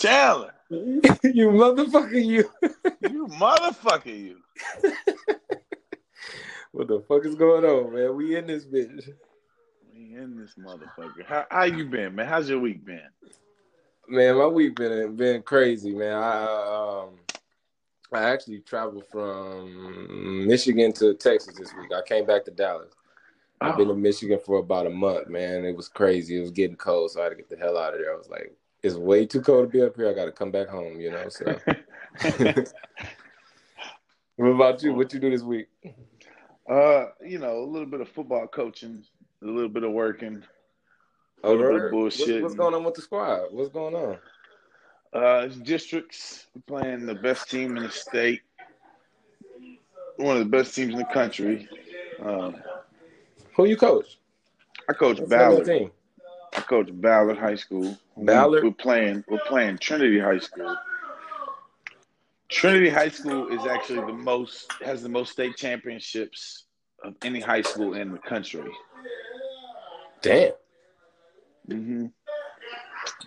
Chandler. you motherfucker, you. you motherfucker, you. what the fuck is going on, man? We in this bitch. We in this motherfucker. How how you been, man? How's your week been? Man, my week been been crazy, man. I um I actually traveled from Michigan to Texas this week. I came back to Dallas. I've been in Michigan for about a month, man. It was crazy. It was getting cold, so I had to get the hell out of there. I was like, it's way too cold to be up here. I got to come back home, you know. So, what about you? What you do this week? Uh, you know, a little bit of football coaching, a little bit of working, a little bit of bullshit. What's, what's, going on with the squad? What's going on? Uh, districts. We're playing the best team in the state, one of the best teams in the country. Um, Who you coach? I coach What's Ballard. I coach Ballard High School. Ballard. We, are playing. We're playing Trinity High School. Trinity High School is actually the most has the most state championships of any high school in the country. Damn. Mm-hmm.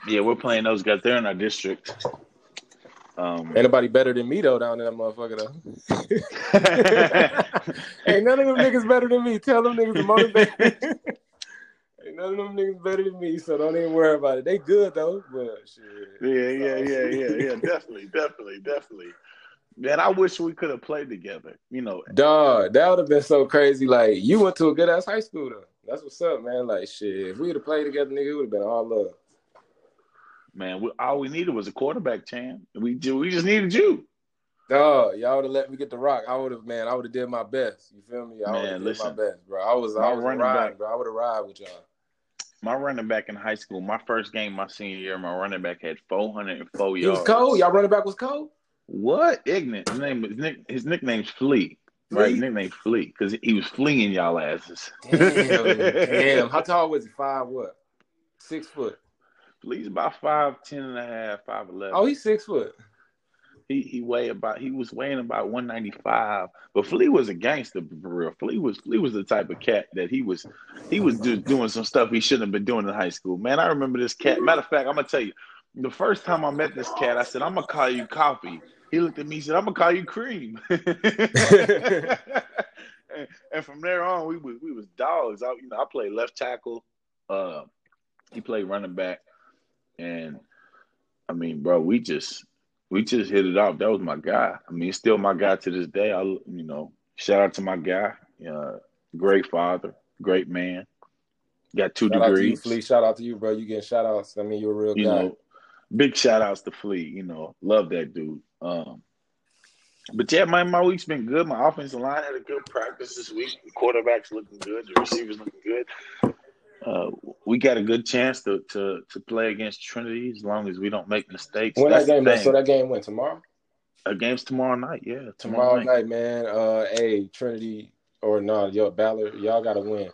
Yeah, we're playing those guys. They're in our district. Um, Anybody better than me though down there, motherfucker though. Ain't none of them niggas better than me. Tell them niggas to motivate. None of them niggas better than me, so don't even worry about it. They good though, but shit. Yeah, yeah, yeah, yeah, yeah. definitely, definitely, definitely. Man, I wish we could have played together. You know, dog, that would have been so crazy. Like you went to a good ass high school though. That's what's up, man. Like shit, if we would have played together, nigga, it would have been all love. Man, we, all we needed was a quarterback, Chan. We we just needed you. Dog, y'all would have let me get the rock. I would have, man. I would have did my best. You feel me? I would have did my best, bro. I was, I was running riding, back. bro. I would have ride with y'all my running back in high school, my first game my senior year, my running back had 404 yards. He was cold. Y'all running back was cold. What? Ignorant. His name nick, his nickname's Flea. Flea? Right, nickname Flea because he was fleeing y'all asses. Damn, damn. How tall was he? Five what? Six foot. Flea's about five ten and a half, five eleven. Oh, he's six foot. He he weighed about he was weighing about 195. But Flea was a gangster for real. Flea was Flea was the type of cat that he was he was just doing some stuff he shouldn't have been doing in high school. Man, I remember this cat. Matter of fact, I'm gonna tell you, the first time I met this cat, I said, I'm gonna call you coffee. He looked at me and said, I'm gonna call you cream. and, and, from there on, we was we was dogs. I, you know, I played left tackle. Uh, he played running back, and I mean, bro, we just we just hit it off. That was my guy. I mean, still my guy to this day. I, you know, shout out to my guy. Uh, great father, great man. Got two shout degrees. Out to you, Flea. Shout out to you, bro. You getting shout outs. I mean, you're a real you guy. Know, big shout outs to Flea. You know, love that dude. Um, but yeah, my my week's been good. My offensive line had a good practice this week. The quarterback's looking good. The receivers looking good. Uh, we got a good chance to, to to play against Trinity as long as we don't make mistakes. When That's that game? So that game went tomorrow. A game's tomorrow night. Yeah, tomorrow, tomorrow night. night. man. Uh, hey, Trinity or no, yo, Ballard, y'all got to win,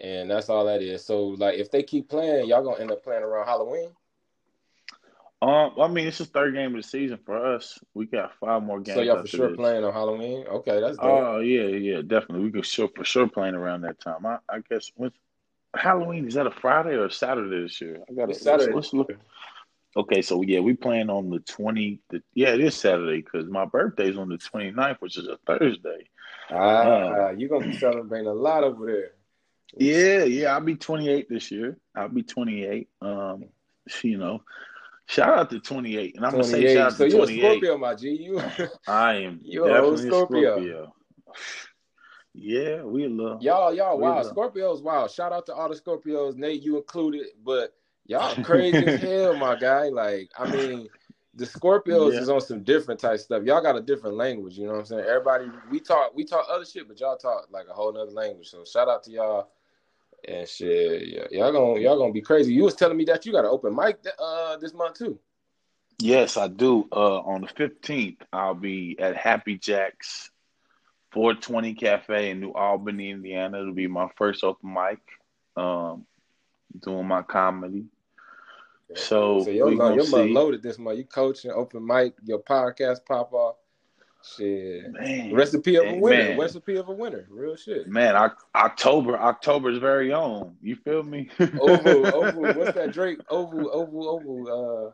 and that's all that is. So, like, if they keep playing, y'all gonna end up playing around Halloween. Um, I mean, it's the third game of the season for us. We got five more games. So y'all for sure this. playing on Halloween? Okay, that's. Oh uh, yeah, yeah, definitely. We could sure for sure playing around that time. I, I guess when's Halloween is that a Friday or a Saturday this year? I got a Saturday. Let's, look. Okay, so yeah, we plan on the twenty. The, yeah, it is Saturday because my birthday's on the 29th, which is a Thursday. Ah, uh, you're gonna be celebrating a lot over there. Yeah, yeah, I'll be 28 this year. I'll be 28. Um, you know, shout out to 28, and I'm gonna say shout out so to 28. So you're a Scorpio, my G. You, I am you're definitely a Scorpio. Scorpio. Yeah, we love y'all. Y'all wow, Scorpios wow. Shout out to all the Scorpios, Nate, you included. But y'all crazy as hell, my guy. Like, I mean, the Scorpios yeah. is on some different type stuff. Y'all got a different language. You know what I'm saying? Everybody, we talk, we talk other shit, but y'all talk like a whole nother language. So shout out to y'all. And shit, y'all gonna y'all gonna be crazy. You was telling me that you got an open mic uh this month too. Yes, I do. Uh, on the fifteenth, I'll be at Happy Jacks 420 Cafe in New Albany, Indiana. It'll be my first open mic. Um, doing my comedy. So, so your, month, your month loaded this month. You coaching, open mic, your podcast pop off. Shit. Man, recipe of a winner. Man. Recipe of a winner. Real shit. Man, I, October, October's very own. You feel me? Oval, Oval. What's that Drake? Oval, Oval, Oval. Uh,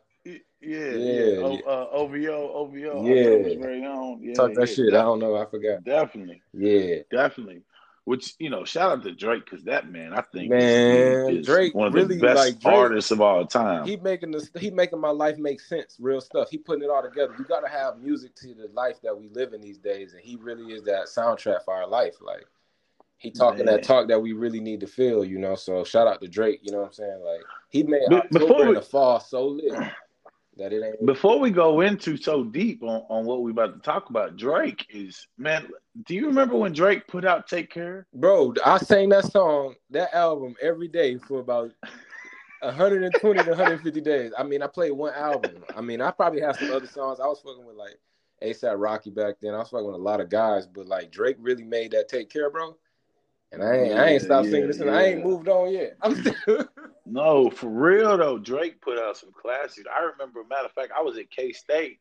Yeah, yeah, o, uh, OVO, OVO, yeah, very own. Yeah, talk that yeah, shit. I don't know, I forgot. Definitely, yeah, definitely. Which you know, shout out to Drake because that man, I think, man, is Drake one of really the best like Drake, artists of all time. He making this, he making my life make sense, real stuff. He putting it all together. You got to have music to the life that we live in these days, and he really is that soundtrack for our life. Like he talking man. that talk that we really need to feel, you know. So shout out to Drake. You know what I'm saying? Like he made October we, in the fall so lit that it ain't. Before we go into so deep on, on what we about to talk about, Drake is man. Do you remember when Drake put out "Take Care"? Bro, I sang that song, that album every day for about 120 to 150 days. I mean, I played one album. I mean, I probably have some other songs. I was fucking with like ASAP Rocky back then. I was fucking with a lot of guys, but like Drake really made that "Take Care," bro. And I ain't, yeah, I ain't stopped yeah, singing this, and yeah. I ain't moved on yet. I'm still. no, for real though. Drake put out some classics. I remember, matter of fact, I was at K State,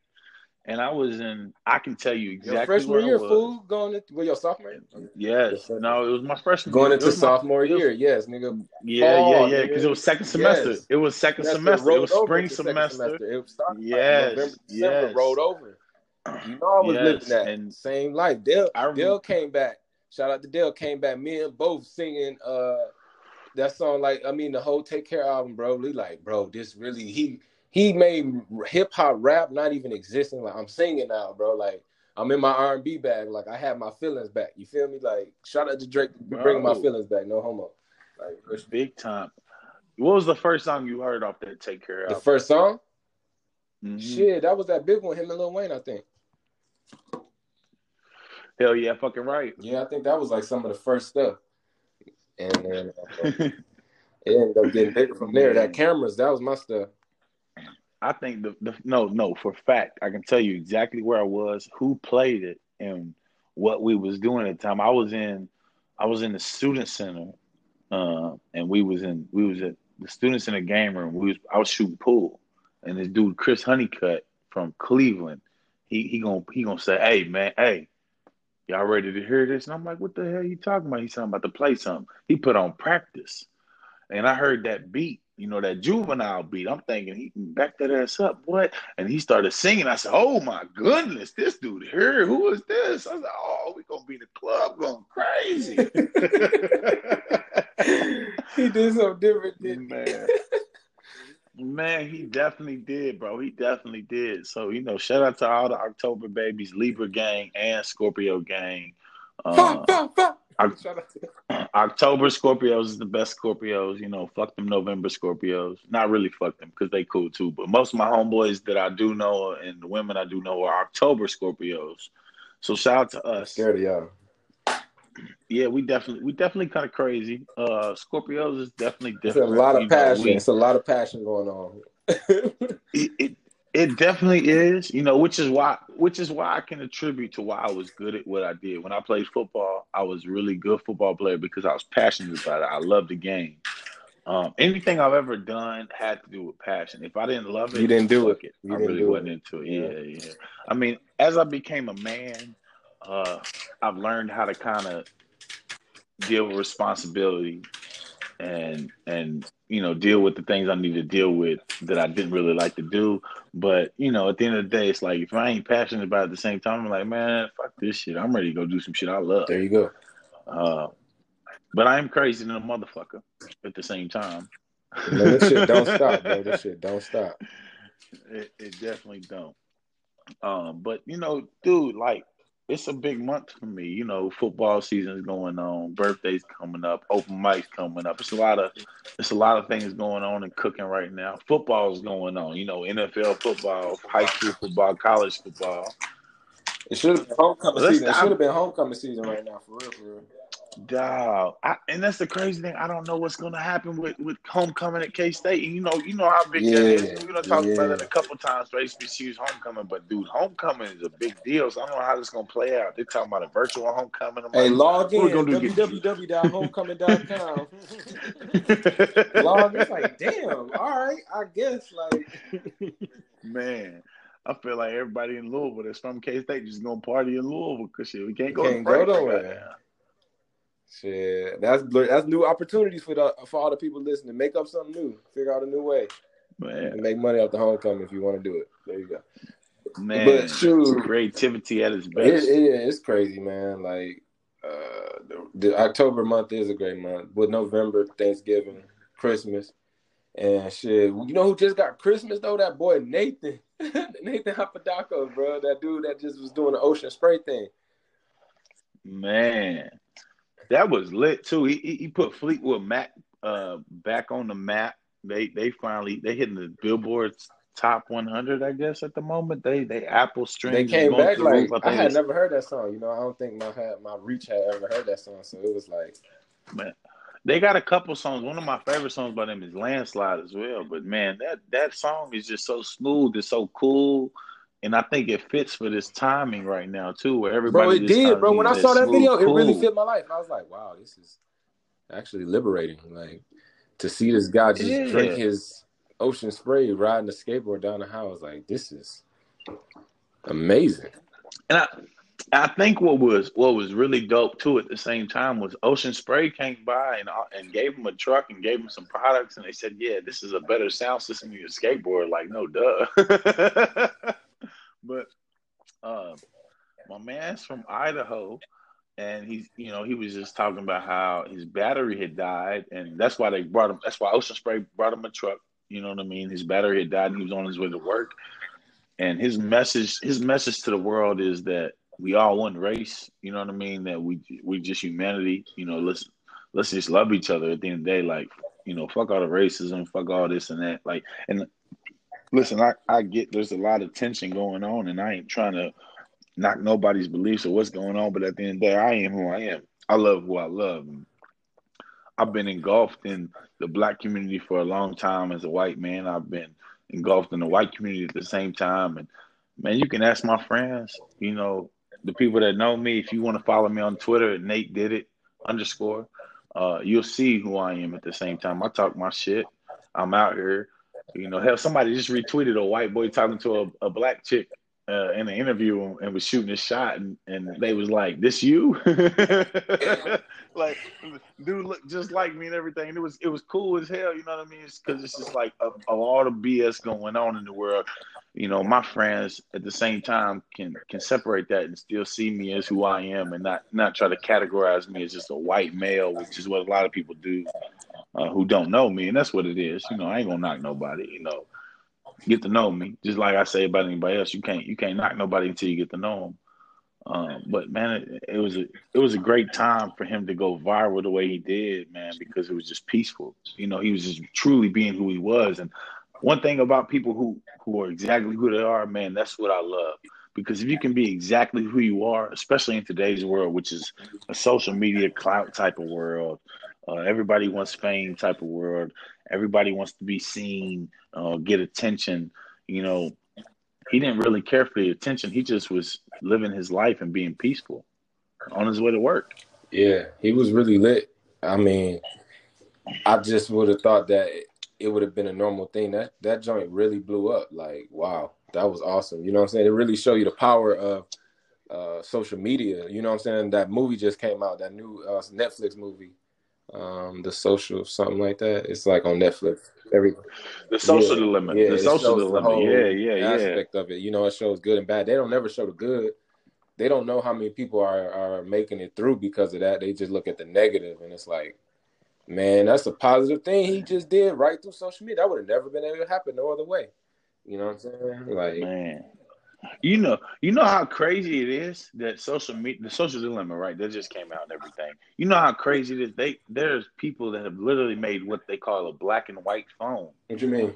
and I was in. I can tell you exactly. Your freshman year, fool, going to well, your sophomore. Yes, no, it was my freshman. Going year. into sophomore my, year, yes, nigga. Yeah, Fall, yeah, yeah, because it was second semester. Yes. It was second semester. It was spring semester. semester. It started yes, like November, December, yes. rolled over. You know, I was yes. living that and same life. Dale, Dale came back Shout out to Dale came back. Me and both singing uh that song. Like I mean, the whole Take Care album, bro. We like, bro, this really he he made hip hop rap not even existing. Like I'm singing now, bro. Like I'm in my R&B bag. Like I have my feelings back. You feel me? Like shout out to Drake bringing my feelings back. No homo. Like it's big time. What was the first song you heard off that Take Care? Album? The first song? Mm-hmm. Shit, that was that big one. Him and Lil Wayne, I think. Hell yeah, fucking right. Yeah, I think that was like some of the first stuff, and then uh, it ended up getting bigger from there. That cameras, that was my stuff. I think the, the no no for fact I can tell you exactly where I was, who played it, and what we was doing at the time. I was in I was in the student center, uh, and we was in we was at the students in center game room. We was I was shooting pool, and this dude Chris Honeycutt from Cleveland, he he gonna he gonna say, hey man, hey y'all ready to hear this? And I'm like, what the hell are you talking about? He's talking about to play something. He put on practice. And I heard that beat, you know, that juvenile beat. I'm thinking he can back that ass up, what? And he started singing. I said, Oh my goodness, this dude here, who is this? I said, Oh, we gonna be in the club going crazy. he did something different, didn't man. Man, he definitely did, bro. He definitely did. So, you know, shout out to all the October babies, Libra gang and Scorpio gang. Uh, October Scorpios is the best Scorpios. You know, fuck them November Scorpios. Not really fuck them because they cool too. But most of my homeboys that I do know and the women I do know are October Scorpios. So shout out to us. Scared of y'all yeah, we definitely we definitely kind of crazy. Uh Scorpios is definitely different. It's a lot of you passion. Know, we, it's a lot of passion going on. it, it, it definitely is, you know, which is why which is why I can attribute to why I was good at what I did. When I played football, I was really good football player because I was passionate about it. I loved the game. Um, anything I've ever done had to do with passion. If I didn't love it, you didn't do it. it. I really wasn't it. into it. Yeah, yeah. I mean, as I became a man, uh, I've learned how to kind of deal with responsibility and and you know deal with the things I need to deal with that I didn't really like to do. But you know, at the end of the day, it's like if I ain't passionate about it at the same time, I'm like, man, fuck this shit. I'm ready to go do some shit I love. There you go. Uh, but I am crazy than a motherfucker at the same time. Man, this shit don't stop, bro. This shit don't stop. It, it definitely don't. Um, but you know, dude, like it's a big month for me. You know, football season's going on, birthdays coming up, open mics coming up. It's a lot of it's a lot of things going on and cooking right now. Football's going on. You know, NFL football, high school football, college football. It should have been homecoming season. It should have been homecoming season right now, for real, for real. Dog, I, and that's the crazy thing. I don't know what's going to happen with, with homecoming at K State. And you know, you know how big yeah, that is. We're gonna talk yeah. about it a couple times for HBCU's homecoming. But dude, homecoming is a big deal. So I don't know how this is gonna play out. They're talking about a virtual homecoming. I'm hey, like, log in www.homecoming.com. log. It's like, damn. All right, I guess. Like, man. I feel like everybody in Louisville that's from K State just gonna party in Louisville because shit, we can't go. Can't go nowhere. Shit, that's that's new opportunities for the for all the people listening. Make up something new. Figure out a new way. Man. make money off the homecoming if you want to do it. There you go. Man, but shoot, creativity at its best. It, it, it's crazy, man. Like uh, the, the, October month is a great month. With November, Thanksgiving, Christmas, and shit. You know who just got Christmas though? That boy Nathan, Nathan Apodaca, bro. That dude that just was doing the ocean spray thing. Man, that was lit too. He he put Fleetwood Mac uh, back on the map. They they finally they hitting the billboards top 100, I guess, at the moment. They they Apple streams. They came back like I, I had never heard that song. You know, I don't think my my reach had ever heard that song, so it was like, man, they got a couple songs. One of my favorite songs by them is "Landslide" as well. But man, that that song is just so smooth. It's so cool. And I think it fits for this timing right now too, where everybody. Bro, it did, bro. When I saw that video, cool. it really fit my life. I was like, "Wow, this is actually liberating." Like to see this guy just yeah. drink his ocean spray riding a skateboard down the house. Like this is amazing. And I I think what was what was really dope too at the same time was Ocean Spray came by and uh, and gave him a truck and gave him some products and they said, yeah, this is a better sound system than your skateboard. Like, no, duh. but uh, my man's from Idaho, and he's you know he was just talking about how his battery had died, and that's why they brought him. That's why Ocean Spray brought him a truck you know what I mean? His battery had died and he was on his way to work. And his message, his message to the world is that we all one race. You know what I mean? That we we just humanity. You know, let's let's just love each other at the end of the day. Like, you know, fuck all the racism, fuck all this and that. Like, and listen, I I get there's a lot of tension going on, and I ain't trying to knock nobody's beliefs or what's going on. But at the end of the day, I am who I am. I love who I love. I've been engulfed in the black community for a long time as a white man. I've been engulfed in the white community at the same time. And man, you can ask my friends, you know, the people that know me, if you want to follow me on Twitter, Nate did it underscore, uh, you'll see who I am at the same time. I talk my shit. I'm out here. You know, hell, somebody just retweeted a white boy talking to a, a black chick uh, in an interview and was shooting a shot, and, and they was like, "This you?" like, dude, look just like me and everything. It was it was cool as hell. You know what I mean? Because it's, it's, just like lot of BS going on in the world. You know, my friends at the same time can can separate that and still see me as who I am, and not not try to categorize me as just a white male, which is what a lot of people do uh, who don't know me, and that's what it is. You know, I ain't gonna knock nobody. You know get to know me. Just like I say about anybody else, you can't you can't knock nobody until you get to know them. Um, but man, it, it, was a it was a great time for him to go viral the way he did, man, because it was just peaceful. You know, he was just truly being who he was. And one thing about people who who are exactly who they are, man, that's what I love. Because if you can be exactly who you are, especially in today's world, which is a social media clout type of world, uh, everybody wants fame type of world. Everybody wants to be seen, uh, get attention. You know, he didn't really care for the attention. He just was living his life and being peaceful on his way to work. Yeah, he was really lit. I mean, I just would have thought that it would have been a normal thing. That that joint really blew up. Like, wow, that was awesome. You know what I'm saying? It really showed you the power of uh, social media. You know what I'm saying? That movie just came out, that new uh, Netflix movie um the social something like that. It's like on netflix. Every the social yeah, dilemma. Yeah, the social dilemma. the yeah yeah aspect yeah of it. You know it shows good and bad. They don't never show the good. They don't know how many people are are making it through because of that. They just look at the negative and it's like man that's a positive thing he just did right through social media. That would have never been able to happen no other way. You know what i'm saying? Like man you know, you know how crazy it is that social media, the social dilemma, right? That just came out and everything. You know how crazy it is. They there's people that have literally made what they call a black and white phone. What you mean?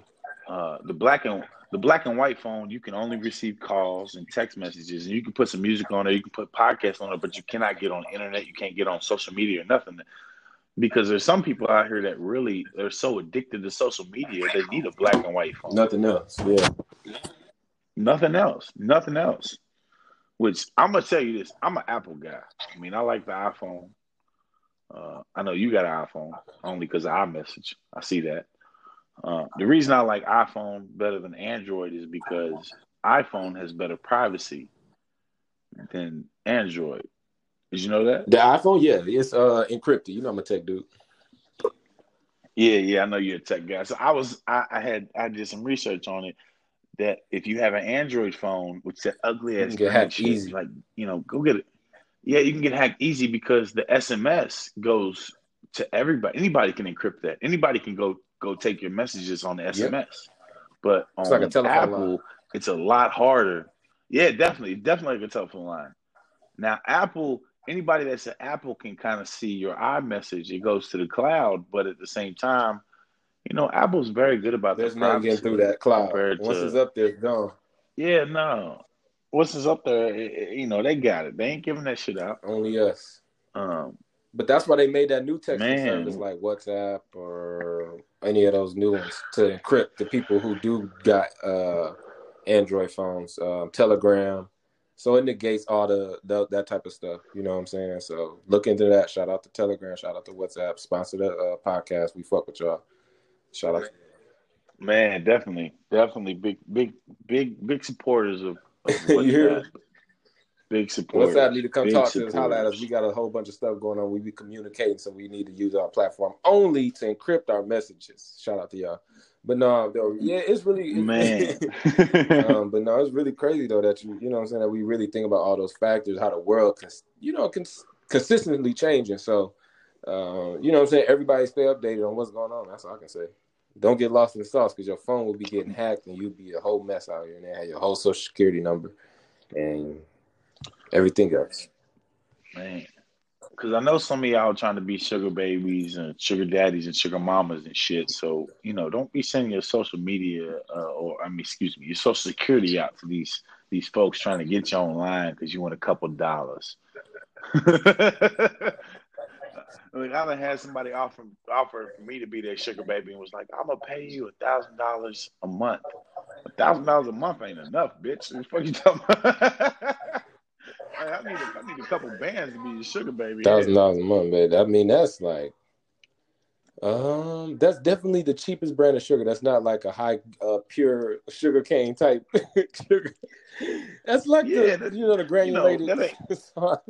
Uh, the black and the black and white phone, you can only receive calls and text messages, and you can put some music on it, you can put podcasts on it, but you cannot get on internet, you can't get on social media or nothing. Because there's some people out here that really they're so addicted to social media, they need a black and white phone. Nothing else. Yeah. Nothing else. Nothing else. Which I'm gonna tell you this: I'm an Apple guy. I mean, I like the iPhone. Uh, I know you got an iPhone only because of iMessage. I see that. Uh, the reason I like iPhone better than Android is because iPhone has better privacy than Android. Did you know that? The iPhone, yeah, it's uh, encrypted. You know I'm a tech dude. Yeah, yeah, I know you're a tech guy. So I was, I, I had, I did some research on it. That if you have an Android phone, which that ugly ass get hacked easy, like you know, go get it. Yeah, you can get hacked easy because the SMS goes to everybody. Anybody can encrypt that. Anybody can go go take your messages on the SMS. Yep. But on like Apple, line. it's a lot harder. Yeah, definitely, definitely like a telephone line. Now, Apple, anybody that's an Apple can kind of see your iMessage. It goes to the cloud, but at the same time, you know, Apple's very good about There's no getting through that cloud. Once to, it's up there, it's gone. Yeah, no. Once it's up there, it, you know, they got it. They ain't giving that shit out. Only us. Um, but that's why they made that new texting man. service like WhatsApp or any of those new ones to encrypt the people who do got uh, Android phones, um, Telegram. So it negates all the, the, that type of stuff. You know what I'm saying? So look into that. Shout out to Telegram. Shout out to WhatsApp. Sponsor the uh, podcast. We fuck with y'all. Shout out. Man, definitely, definitely big, big, big, big supporters of. of WhatsApp. Big support. WhatsApp need to come Big talk to us, holler at us. We got a whole bunch of stuff going on. We be communicating, so we need to use our platform only to encrypt our messages. Shout out to y'all. But no, though, yeah, it's really man. um, but no, it's really crazy though that you, you know, I'm saying that we really think about all those factors, how the world, can, you know, cons- consistently changing. So, uh, you know, I'm saying everybody stay updated on what's going on. That's all I can say. Don't get lost in the sauce because your phone will be getting hacked and you'll be a whole mess out here, and they have your whole social security number, and everything else. Man, because I know some of y'all trying to be sugar babies and sugar daddies and sugar mamas and shit. So you know, don't be sending your social media uh, or I mean, excuse me, your social security out to these these folks trying to get you online because you want a couple dollars. like I done had somebody offer offer for me to be their sugar baby and was like, I'm gonna pay you a thousand dollars a month. A thousand dollars a month ain't enough, bitch. What the fuck you talking about? I need, a, I need a couple bands to be your sugar baby. Thousand dollars a month, man. I mean, that's like, um, that's definitely the cheapest brand of sugar. That's not like a high, uh, pure sugar cane type sugar. That's like yeah, the, you know, the granulated. You know,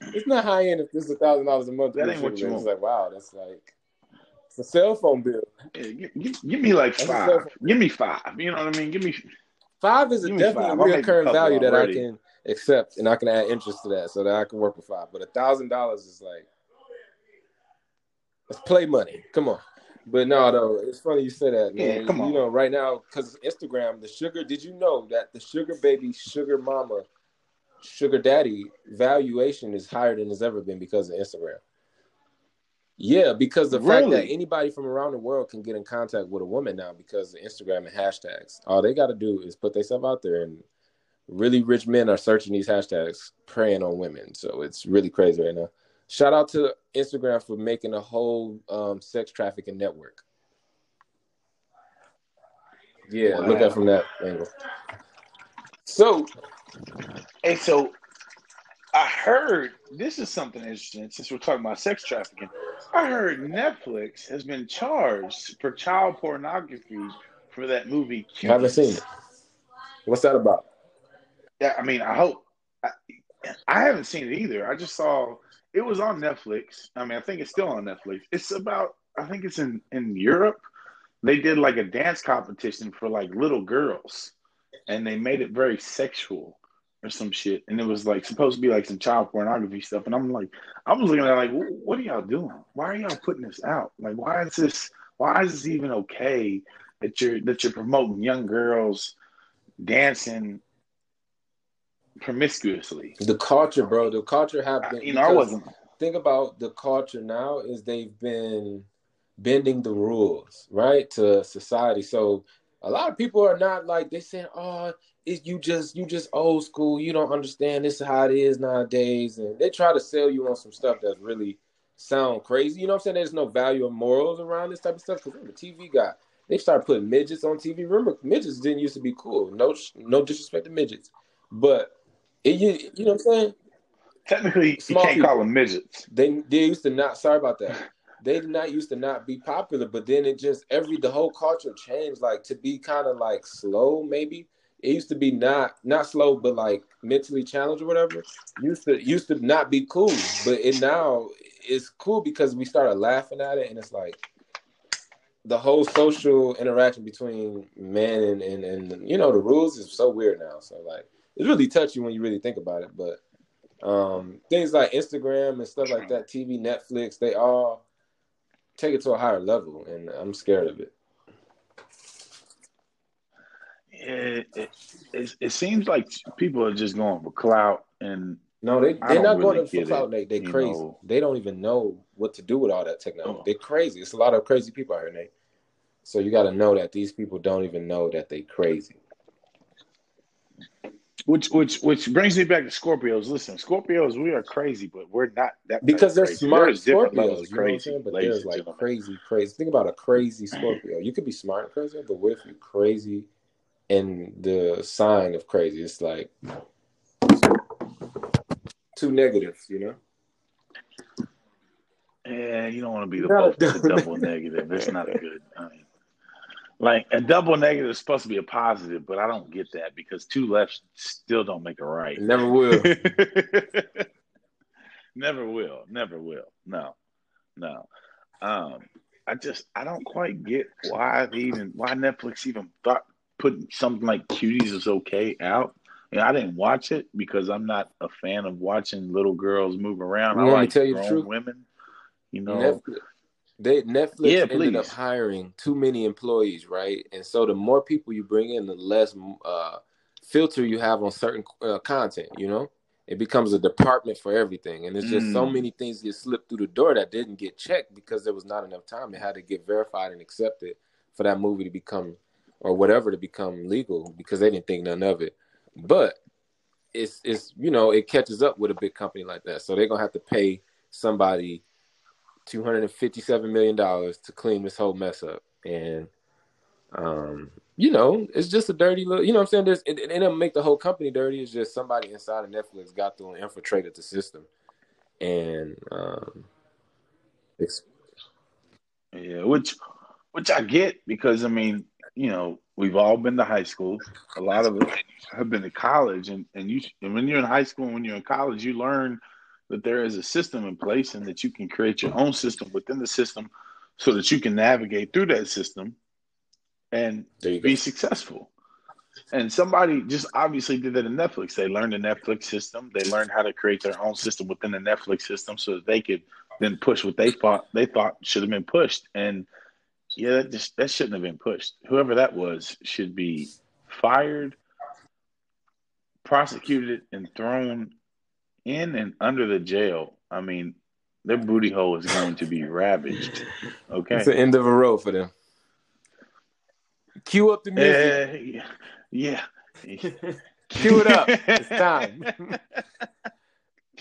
it's not high end if this is a thousand dollars a month. That ain't what you want. It's like wow, that's like it's a cell phone bill. Yeah, give, give, give, me like that's five. Give me five. You know what I mean? Give me five is a definitely a recurring value that I can accept, and I can add interest to that so that I can work with five. But a thousand dollars is like let's play money. Come on. But no, though it's funny you say that, man. Yeah, come on. You know, right now because Instagram, the sugar. Did you know that the sugar baby, sugar mama, sugar daddy valuation is higher than it's ever been because of Instagram? Yeah, because the really? fact that anybody from around the world can get in contact with a woman now because of Instagram and hashtags. All they got to do is put themselves out there and really rich men are searching these hashtags, preying on women. So it's really crazy right now. Shout out to Instagram for making a whole um, sex trafficking network. Yeah, wow. look at from that angle. So, hey, so I heard this is something interesting since we're talking about sex trafficking. I heard Netflix has been charged for child pornography for that movie. I haven't seen it. What's that about? Yeah, I mean, I hope. I, I haven't seen it either. I just saw it was on Netflix. I mean, I think it's still on Netflix. It's about. I think it's in in Europe. They did like a dance competition for like little girls, and they made it very sexual or some shit. And it was like supposed to be like some child pornography stuff. And I'm like, I was looking at like, what are y'all doing? Why are y'all putting this out? Like, why is this? Why is this even okay that you're that you're promoting young girls dancing promiscuously. The culture, bro. The culture have been. You know, I wasn't. Think about the culture now is they've been bending the rules, right, to society. So a lot of people are not like they saying, "Oh, it's you just you just old school. You don't understand. This is how it is nowadays." And they try to sell you on some stuff that's really sound crazy. You know what I'm saying? There's no value of morals around this type of stuff because the TV got they start putting midgets on TV. Remember, midgets didn't used to be cool. No, no disrespect to midgets, but it, you, you know what I'm saying? Technically, Small you can't people, call them midgets. They they used to not. Sorry about that. They did not used to not be popular, but then it just every the whole culture changed. Like to be kind of like slow, maybe it used to be not not slow, but like mentally challenged or whatever. Used to used to not be cool, but it now it's cool because we started laughing at it, and it's like the whole social interaction between men and, and and you know the rules is so weird now. So like it's really touchy when you really think about it. But um, things like Instagram and stuff like that, TV, Netflix, they all take it to a higher level, and I'm scared of it. It, it, it, it seems like people are just going for clout and no, they they're not really going for clout. They they crazy. Know. They don't even know what to do with all that technology. Oh. They're crazy. It's a lot of crazy people out here, Nate. So you got to know that these people don't even know that they're crazy. Which which which brings me back to Scorpios. Listen, Scorpios, we are crazy, but we're not that because they're crazy. smart there's Scorpios. Crazy, you know but there's like gentlemen. crazy, crazy. Think about a crazy Scorpio. You could be smart and crazy, but what if you're crazy and the sign of crazy? It's like two negatives, you know. Yeah, you don't want to be the, both, the double negative. It's not a good. I mean, like a double negative is supposed to be a positive, but I don't get that because two lefts still don't make a right. Never will. never will. Never will. No, no. Um, I just I don't quite get why even why Netflix even thought putting something like Cuties is okay out. You know, I didn't watch it because I'm not a fan of watching little girls move around. You I like tell you grown women. You know, Netflix, they Netflix yeah, ended please. up hiring too many employees, right? And so the more people you bring in, the less uh, filter you have on certain uh, content. You know, it becomes a department for everything, and there's just mm. so many things get slipped through the door that didn't get checked because there was not enough time. It had to get verified and accepted for that movie to become or whatever to become legal because they didn't think none of it. But it's it's you know it catches up with a big company like that, so they're gonna have to pay somebody two hundred and fifty-seven million dollars to clean this whole mess up, and um, you know, it's just a dirty little. You know, what I'm saying There's it, it doesn't make the whole company dirty. It's just somebody inside of Netflix got through and infiltrated the system, and um, it's, yeah, which which I get because I mean, you know, we've all been to high school. A lot of us have been to college, and and you and when you're in high school, and when you're in college, you learn that there is a system in place and that you can create your own system within the system so that you can navigate through that system and be go. successful. And somebody just obviously did that in Netflix. They learned the Netflix system. They learned how to create their own system within the Netflix system so that they could then push what they thought they thought should have been pushed. And yeah, that just that shouldn't have been pushed. Whoever that was should be fired, prosecuted, and thrown in and under the jail, I mean, their booty hole is going to be ravaged. Okay, it's the end of a road for them. Cue up the music. Uh, yeah. Cue it up. It's time.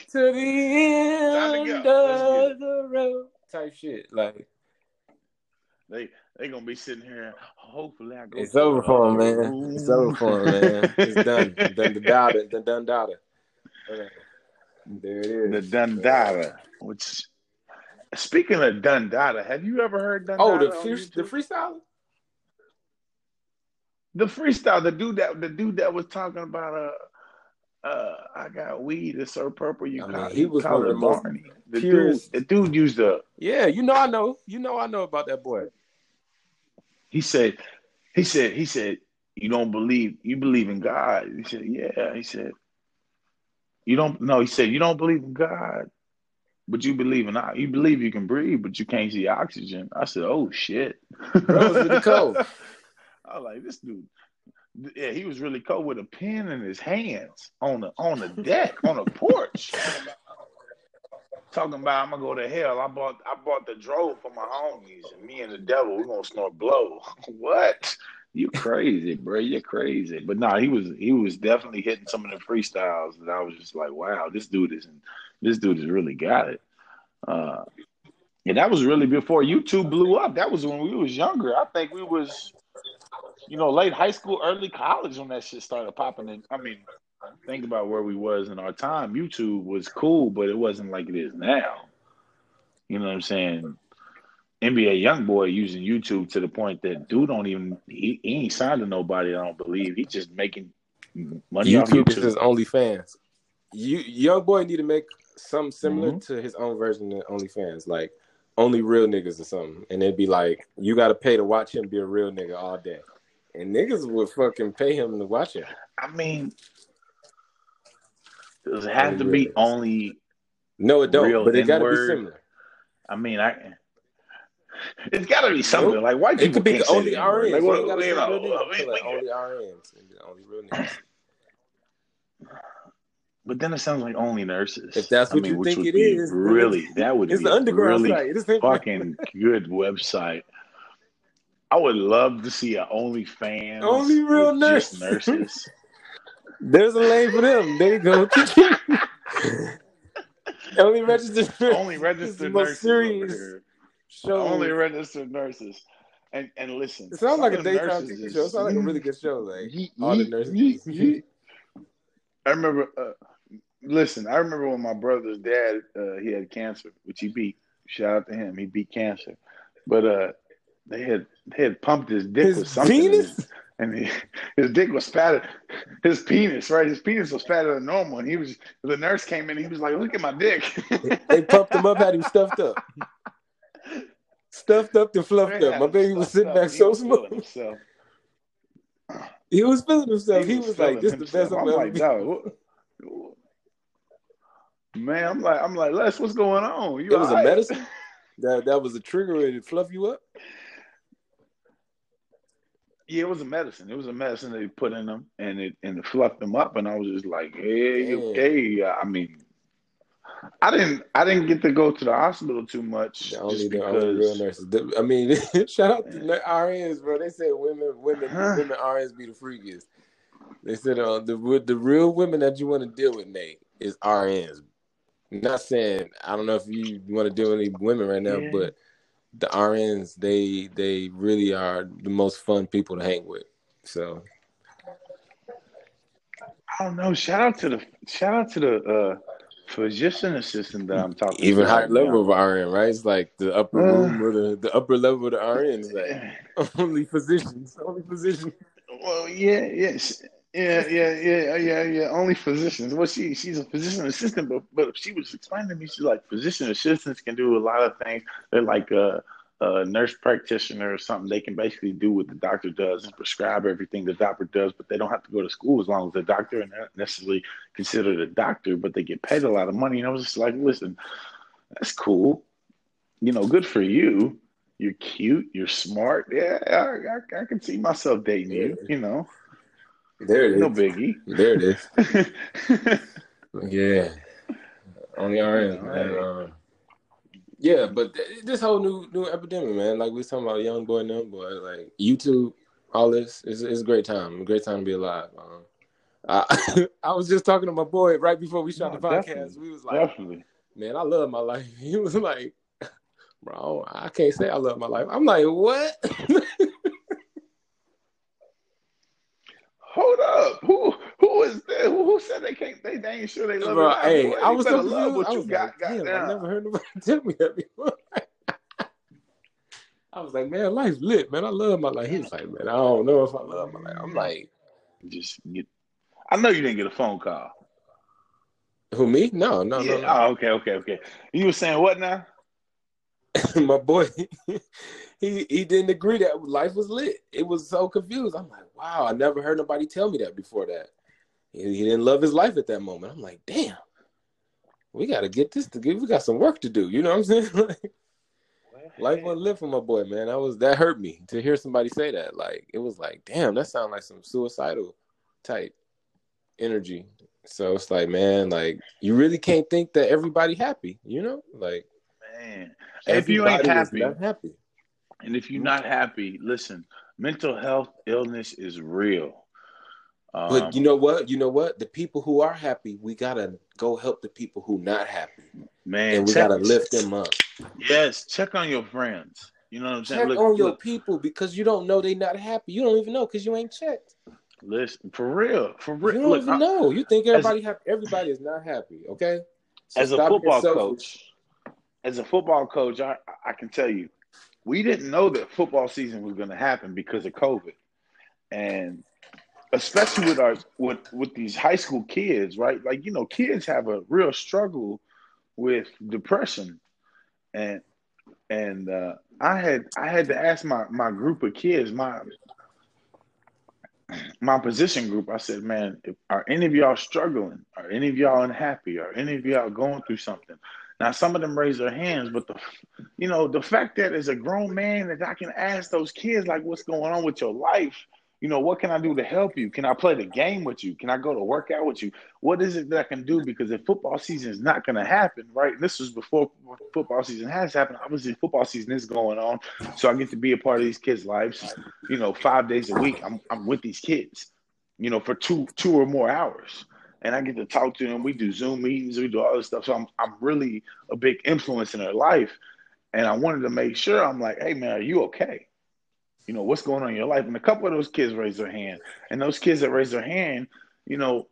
to the end to of the road. Type shit. Like they they gonna be sitting here. Hopefully, I go. It's over for them, man. It's over for them, man. It's done. done the daughter. Done done daughter. Okay. There it is. The Dundada, which speaking of Dundada, have you ever heard Dundada? Oh, the free, the freestyle. The freestyle, the dude that the dude that was talking about uh uh I got weed, it's so purple you I call mean, he was call it Barney. The dude the dude used a Yeah, you know I know. You know I know about that boy. He said he said he said you don't believe you believe in God. He said, Yeah. He said, you don't no, he said you don't believe in God, but you believe in you believe you can breathe, but you can't see oxygen. I said, Oh shit. That was really cold. I was like, this dude. Yeah, he was really cold with a pen in his hands on the on the deck, on the porch. Talking about I'm gonna go to hell. I bought I bought the drove for my homies and me and the devil, we're gonna snort blow. what? You crazy, bro. You're crazy. But nah, he was he was definitely hitting some of the freestyles that I was just like, wow, this dude is this dude has really got it. Uh and that was really before YouTube blew up. That was when we was younger. I think we was, you know, late high school, early college when that shit started popping in. I mean, think about where we was in our time. YouTube was cool, but it wasn't like it is now. You know what I'm saying? NBA YoungBoy using YouTube to the point that dude don't even he, he ain't signed to nobody. I don't believe he's just making money. YouTube, YouTube. is his OnlyFans. You young boy need to make something similar mm-hmm. to his own version of OnlyFans. Like only real niggas or something, and it'd be like you got to pay to watch him be a real nigga all day, and niggas would fucking pay him to watch him. I mean, does it have only to be niggas. only? No, it don't. But it got to be similar. I mean, I. It's got to be something nope. like white people. It could be only RNs. Like, what, you know, only RNs only real. But then it sounds like only nurses. If that's what I mean, you think it is, really, that would it's be the underground really site. fucking good website. I would love to see an OnlyFans. Only real nurse. nurses. There's a lane for them. There you go. only registered. Only registered nurses. Serious show. Only registered nurses. And and listen, it sounds like a daytime TV show. It sounds like a really good show. Like all the nurses. I remember. Uh, listen, I remember when my brother's dad uh, he had cancer, which he beat. Shout out to him, he beat cancer. But uh, they had they had pumped his dick his with something, penis? and he, his dick was fatter. His penis, right? His penis was fatter than normal, and he was. The nurse came in, he was like, "Look at my dick." they pumped him up, had him stuffed up, stuffed up and fluffed up. My baby was sitting back so smooth. He was feeling himself. He, he was, was like, "This is the best I'm, I'm like, dog, Man, I'm like, I'm like, Les, what's going on? You it was right? a medicine that that was a trigger and it fluff you up. Yeah, it was a medicine. It was a medicine they put in them, and it and it fluffed them up. And I was just like, "Hey, okay." I mean, I didn't I didn't get to go to the hospital too much. The only, the only real nurses. I mean, shout out to the RNs, bro. They said women women huh? women RNs be the freakiest. They said uh, the the real women that you want to deal with, Nate, is RNs. not saying I don't know if you want to deal with any women right now, yeah. but the RNs they they really are the most fun people to hang with. So I don't know. Shout out to the shout out to the uh physician assistant that I'm talking about. even higher level of RN, right? It's like the upper uh, room or the, the upper level of the RN is like only physicians, only physicians. Well, yeah, yes. Yeah, yeah, yeah, yeah, yeah. Only physicians. Well, she she's a physician assistant, but but she was explaining to me, she's like physician assistants can do a lot of things. They're like uh a nurse practitioner or something, they can basically do what the doctor does and prescribe everything the doctor does, but they don't have to go to school as long as the doctor and not necessarily considered a doctor, but they get paid a lot of money. And I was just like, listen, that's cool. You know, good for you. You're cute. You're smart. Yeah, I, I, I can see myself dating you. You know, there it no is. biggie. There it is. yeah, only RN. Right. Um, Yeah, but this whole new new epidemic, man. Like we was talking about young boy, young boy, like YouTube, all this is it's a great time. A great time to be alive. Um, I, I was just talking to my boy right before we shot no, the podcast. We was like, definitely. man, I love my life. He was like, bro, I can't say I love my life. I'm like, what? Hold up, who who is that? Who, who said they can't? They, they ain't sure they love Bro, Hey, Boy, I was so love what I you got. Like, got I never heard nobody tell me that before. I was like, man, life's lit, man. I love my life. He was like, man, I don't know if I love my life. I'm like, just get. I know you didn't get a phone call. Who me? No, no, yeah. no, no. Oh, okay, okay, okay. You were saying what now? my boy, he he didn't agree that life was lit. It was so confused. I'm like, wow, I never heard nobody tell me that before. That he, he didn't love his life at that moment. I'm like, damn, we got to get this to get. We got some work to do. You know what I'm saying? like, life wasn't lit for my boy, man. That was that hurt me to hear somebody say that. Like it was like, damn, that sounds like some suicidal type energy. So it's like, man, like you really can't think that everybody happy, you know? Like, man, if you ain't happy, happy, and if you're mm-hmm. not happy, listen, mental health illness is real. Um, but you know what? You know what? The people who are happy, we gotta go help the people who not happy. Man, and we gotta lift them up. Yes, check on your friends. You know what I'm saying? Check look, on your people because you don't know they not happy. You don't even know because you ain't checked. Listen, for real, for real. You don't look, even I, know. You think everybody happy? Everybody is not happy. Okay. So as a football coach, as a football coach, I, I can tell you, we didn't know that football season was going to happen because of COVID, and especially with our with with these high school kids, right? Like you know, kids have a real struggle with depression, and and uh, I had I had to ask my my group of kids, my my position group. I said, "Man, if, are any of y'all struggling? Are any of y'all unhappy? Are any of y'all going through something?" Now, some of them raise their hands, but the, you know, the fact that as a grown man that I can ask those kids like, "What's going on with your life?" You know, what can I do to help you? Can I play the game with you? Can I go to work out with you? What is it that I can do? Because if football season is not going to happen, right? This was before football season has happened. Obviously, football season is going on, so I get to be a part of these kids' lives. You know, five days a week, I'm I'm with these kids. You know, for two two or more hours, and I get to talk to them. We do Zoom meetings, we do all this stuff. So I'm I'm really a big influence in their life, and I wanted to make sure I'm like, hey man, are you okay? You know, what's going on in your life? And a couple of those kids raised their hand. And those kids that raised their hand, you know,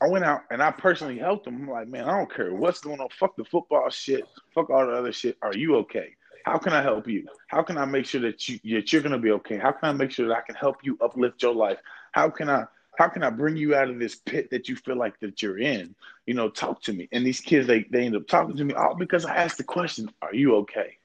I went out and I personally helped them. I'm like, man, I don't care what's going on. Fuck the football shit. Fuck all the other shit. Are you okay? How can I help you? How can I make sure that you that you're gonna be okay? How can I make sure that I can help you uplift your life? How can I how can I bring you out of this pit that you feel like that you're in? You know, talk to me. And these kids they, they end up talking to me all because I asked the question, Are you okay?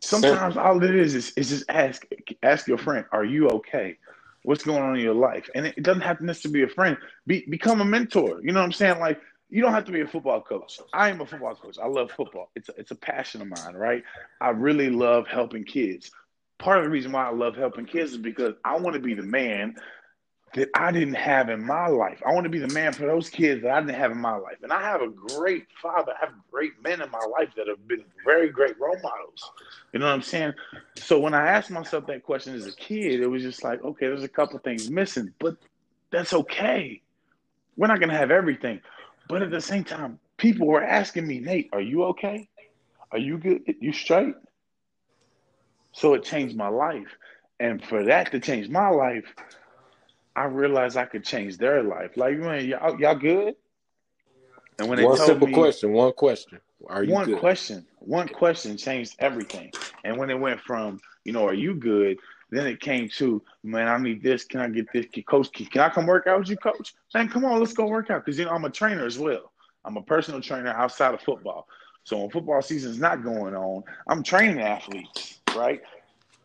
Sometimes all it is is, is just ask ask your friend, "Are you okay? What's going on in your life?" And it, doesn't have to necessarily be a friend. Be become a mentor. You know what I'm saying? Like you don't have to be a football coach. I am a football coach. I love football. It's a, it's a passion of mine, right? I really love helping kids. Part of the reason why I love helping kids is because I want to be the man that I didn't have in my life. I want to be the man for those kids that I didn't have in my life. And I have a great father, I have great men in my life that have been very great role models. You know what I'm saying? So when I asked myself that question as a kid, it was just like, okay, there's a couple things missing, but that's okay. We're not going to have everything. But at the same time, people were asking me, Nate, are you okay? Are you good? You straight? So it changed my life. And for that to change my life, I realized I could change their life. Like, man, y'all, y'all good? And when one simple me, question, one question, are you one good? question, one question changed everything. And when it went from, you know, are you good? Then it came to, man, I need this. Can I get this? Coach, can I come work out with you, coach? Man, come on, let's go work out. Because, you know, I'm a trainer as well. I'm a personal trainer outside of football. So when football season's not going on, I'm training athletes, right?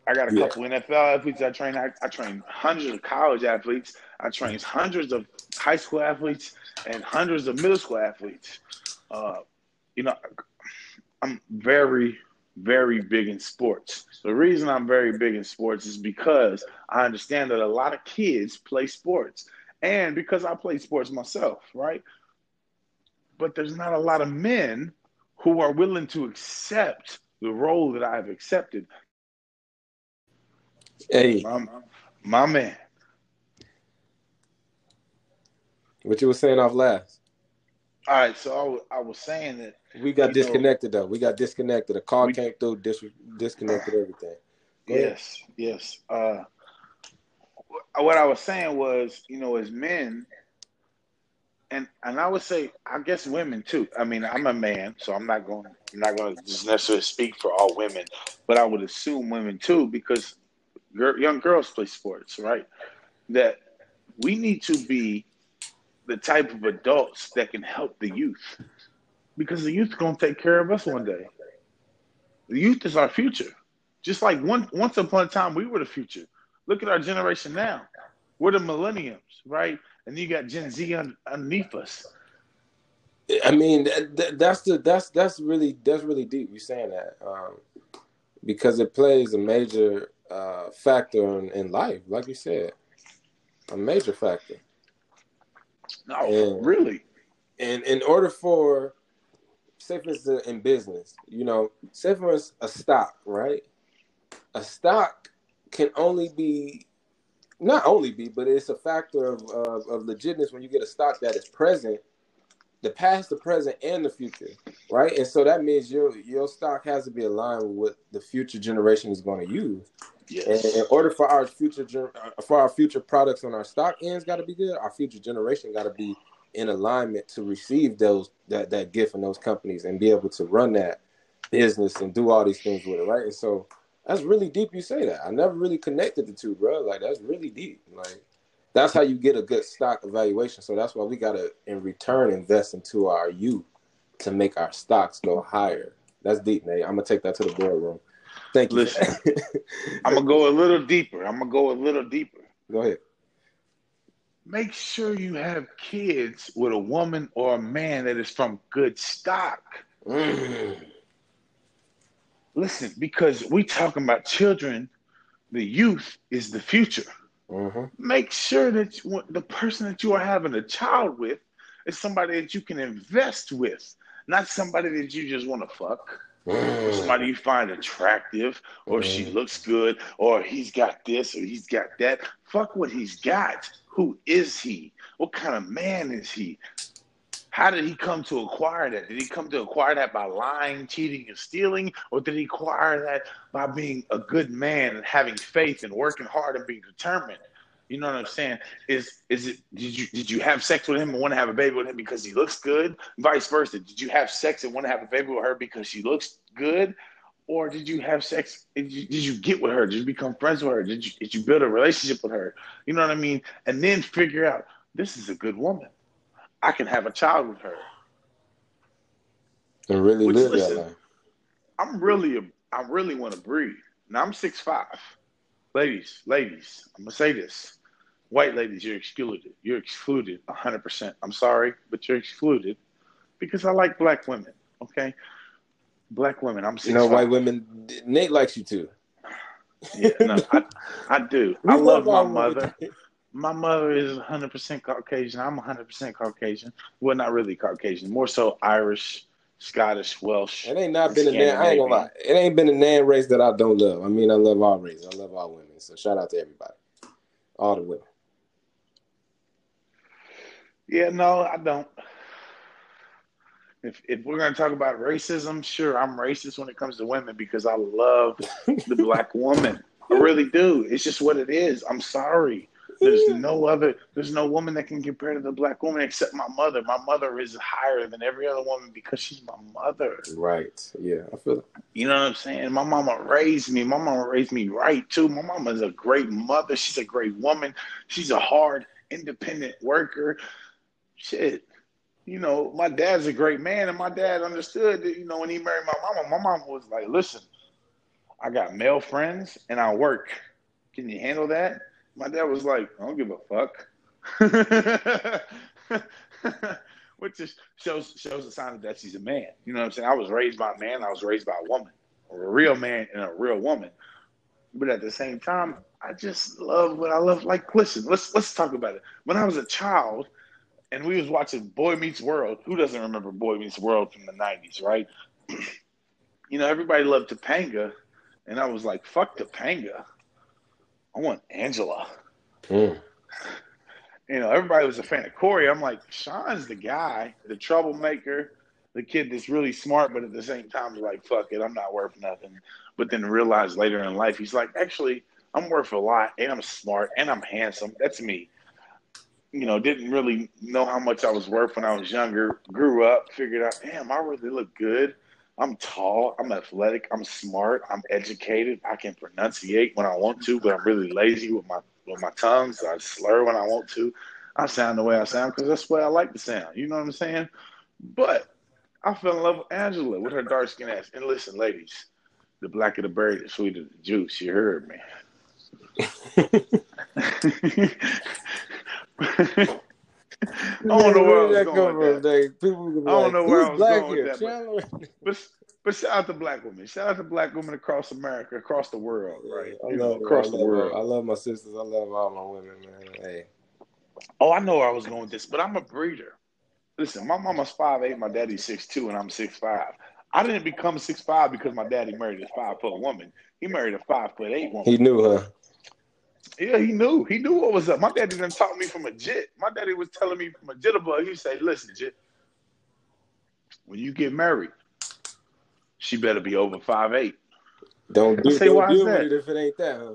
I got a yeah. couple NFL athletes I train. I, I train hundreds of college athletes. I train hundreds of high school athletes and hundreds of middle school athletes. Uh, you know, I'm very, very big in sports. The reason I'm very big in sports is because I understand that a lot of kids play sports, and because I play sports myself, right? But there's not a lot of men who are willing to accept the role that I've accepted Hey, my, my man. What you were saying off last? All right, so I, w- I was saying that we got disconnected know, though. We got disconnected. A call we, came through, dis- disconnected everything. Go yes, ahead. yes. Uh, what I was saying was, you know, as men, and and I would say, I guess women too. I mean, I'm a man, so I'm not going, I'm not going to just necessarily speak for all women, but I would assume women too, because young girls play sports, right? That we need to be the type of adults that can help the youth because the youth going to take care of us one day. The youth is our future. Just like one, once upon a time, we were the future. Look at our generation now. We're the millenniums, right? And you got Gen Z un- underneath us. I mean, that, that's the that's that's really that's really deep. You saying that um, because it plays a major uh, factor in, in, life, like you said, a major factor. No, and, really. And in order for, say for instance, in business, you know, say for instance, a stock, right? A stock can only be, not only be, but it's a factor of, of, of legitness when you get a stock that is present the past, the present, and the future, right? And so that means your your stock has to be aligned with what the future generation is going to use. Yes. In order for our future uh, for our future products on our stock ends got to be good, our future generation got to be in alignment to receive those that that gift from those companies and be able to run that business and do all these things with it, right? And so that's really deep. You say that. I never really connected the two, bro. Like that's really deep. Like that's how you get a good stock evaluation. So that's why we gotta, in return, invest into our youth to make our stocks go higher That's deep, Nate. I'm gonna take that to the boardroom. Thank you. Listen, I'm gonna go a little deeper. I'm gonna go a little deeper. Go ahead. Make sure you have kids with a woman or a man that is from good stock. Mm. Listen, because we talking about children, the youth is the future. Mm-hmm. Make sure that you, the person that you are having a child with is somebody that you can invest with, not somebody that you just want to fuck. Mm. Somebody you find attractive, or mm. she looks good, or he's got this, or he's got that. Fuck what he's got. Who is he? What kind of man is he? How did he come to acquire that? Did he come to acquire that by lying, cheating, and stealing? Or did he acquire that by being a good man and having faith and working hard and being determined? You know what I'm saying? Is is it did you did you have sex with him and want to have a baby with him because he looks good? Vice versa. Did you have sex and want to have a baby with her because she looks good? Or did you have sex? Did you, did you get with her? Did you become friends with her? Did you did you build a relationship with her? You know what I mean? And then figure out this is a good woman. I can have a child with her. And really Which, live listen, that life. I'm really a, I really want to breathe. Now I'm six five. Ladies, ladies, I'm gonna say this. White ladies, you're excluded. You're excluded 100%. I'm sorry, but you're excluded because I like black women. Okay, black women. I'm you know white women. Nate likes you too. yeah, no, I, I do. I love, love my mother my mother is 100% Caucasian. I'm 100% Caucasian. Well, not really Caucasian, more so Irish, Scottish, Welsh. It ain't not been a name. I ain't gonna lie. It ain't been a name race that I don't love. I mean, I love all races. I love all women. So shout out to everybody, all the women. Yeah, no, I don't. If if we're gonna talk about racism, sure, I'm racist when it comes to women because I love the black woman. I really do. It's just what it is. I'm sorry. There's no other, there's no woman that can compare to the black woman except my mother. My mother is higher than every other woman because she's my mother. Right. Yeah, I feel it. You know what I'm saying? My mama raised me. My mama raised me right too. My mama is a great mother. She's a great woman. She's a hard, independent worker. Shit. You know, my dad's a great man, and my dad understood that, you know, when he married my mama, my mama was like, listen, I got male friends and I work. Can you handle that? My dad was like, I don't give a fuck. Which just shows shows a sign that she's a man. You know what I'm saying? I was raised by a man, I was raised by a woman. Or a real man and a real woman. But at the same time, I just love what I love. Like, listen, let's let's talk about it. When I was a child and we was watching Boy Meets World, who doesn't remember Boy Meets World from the nineties, right? you know, everybody loved Topanga, and I was like, fuck Topanga. I want Angela. Mm. You know, everybody was a fan of Corey. I'm like, Sean's the guy, the troublemaker, the kid that's really smart, but at the same time, is like, fuck it, I'm not worth nothing. But then realize later in life, he's like, actually, I'm worth a lot, and I'm smart, and I'm handsome. That's me. You know, didn't really know how much I was worth when I was younger. Grew up, figured out, damn, I really look good. I'm tall, I'm athletic, I'm smart, I'm educated. I can pronunciate when I want to, but I'm really lazy with my with my tongue, so I slur when I want to. I sound the way I sound because that's the way I like to sound. You know what I'm saying? But I fell in love with Angela with her dark skin ass. And listen, ladies, the blacker the berry, the sweeter the juice. You heard me. I don't know where I was going with that. People I don't know where I was going with that. But, but, but shout out to black women. Shout out to black women across America, across the world, right? I love, across the world. I love my sisters. I love all my women, man. Hey. Oh, I know where I was going with this, but I'm a breeder. Listen, my mama's five eight, my daddy's six two, and I'm six five. I didn't become six five because my daddy married a five foot woman. He married a five foot eight woman. He knew her. Yeah, he knew. He knew what was up. My daddy didn't talk me from a jit. My daddy was telling me from a jitterbug. He say, "Listen, jit, when you get married, she better be over five eight. Don't, do, say, don't deal with it if it ain't that." Huh?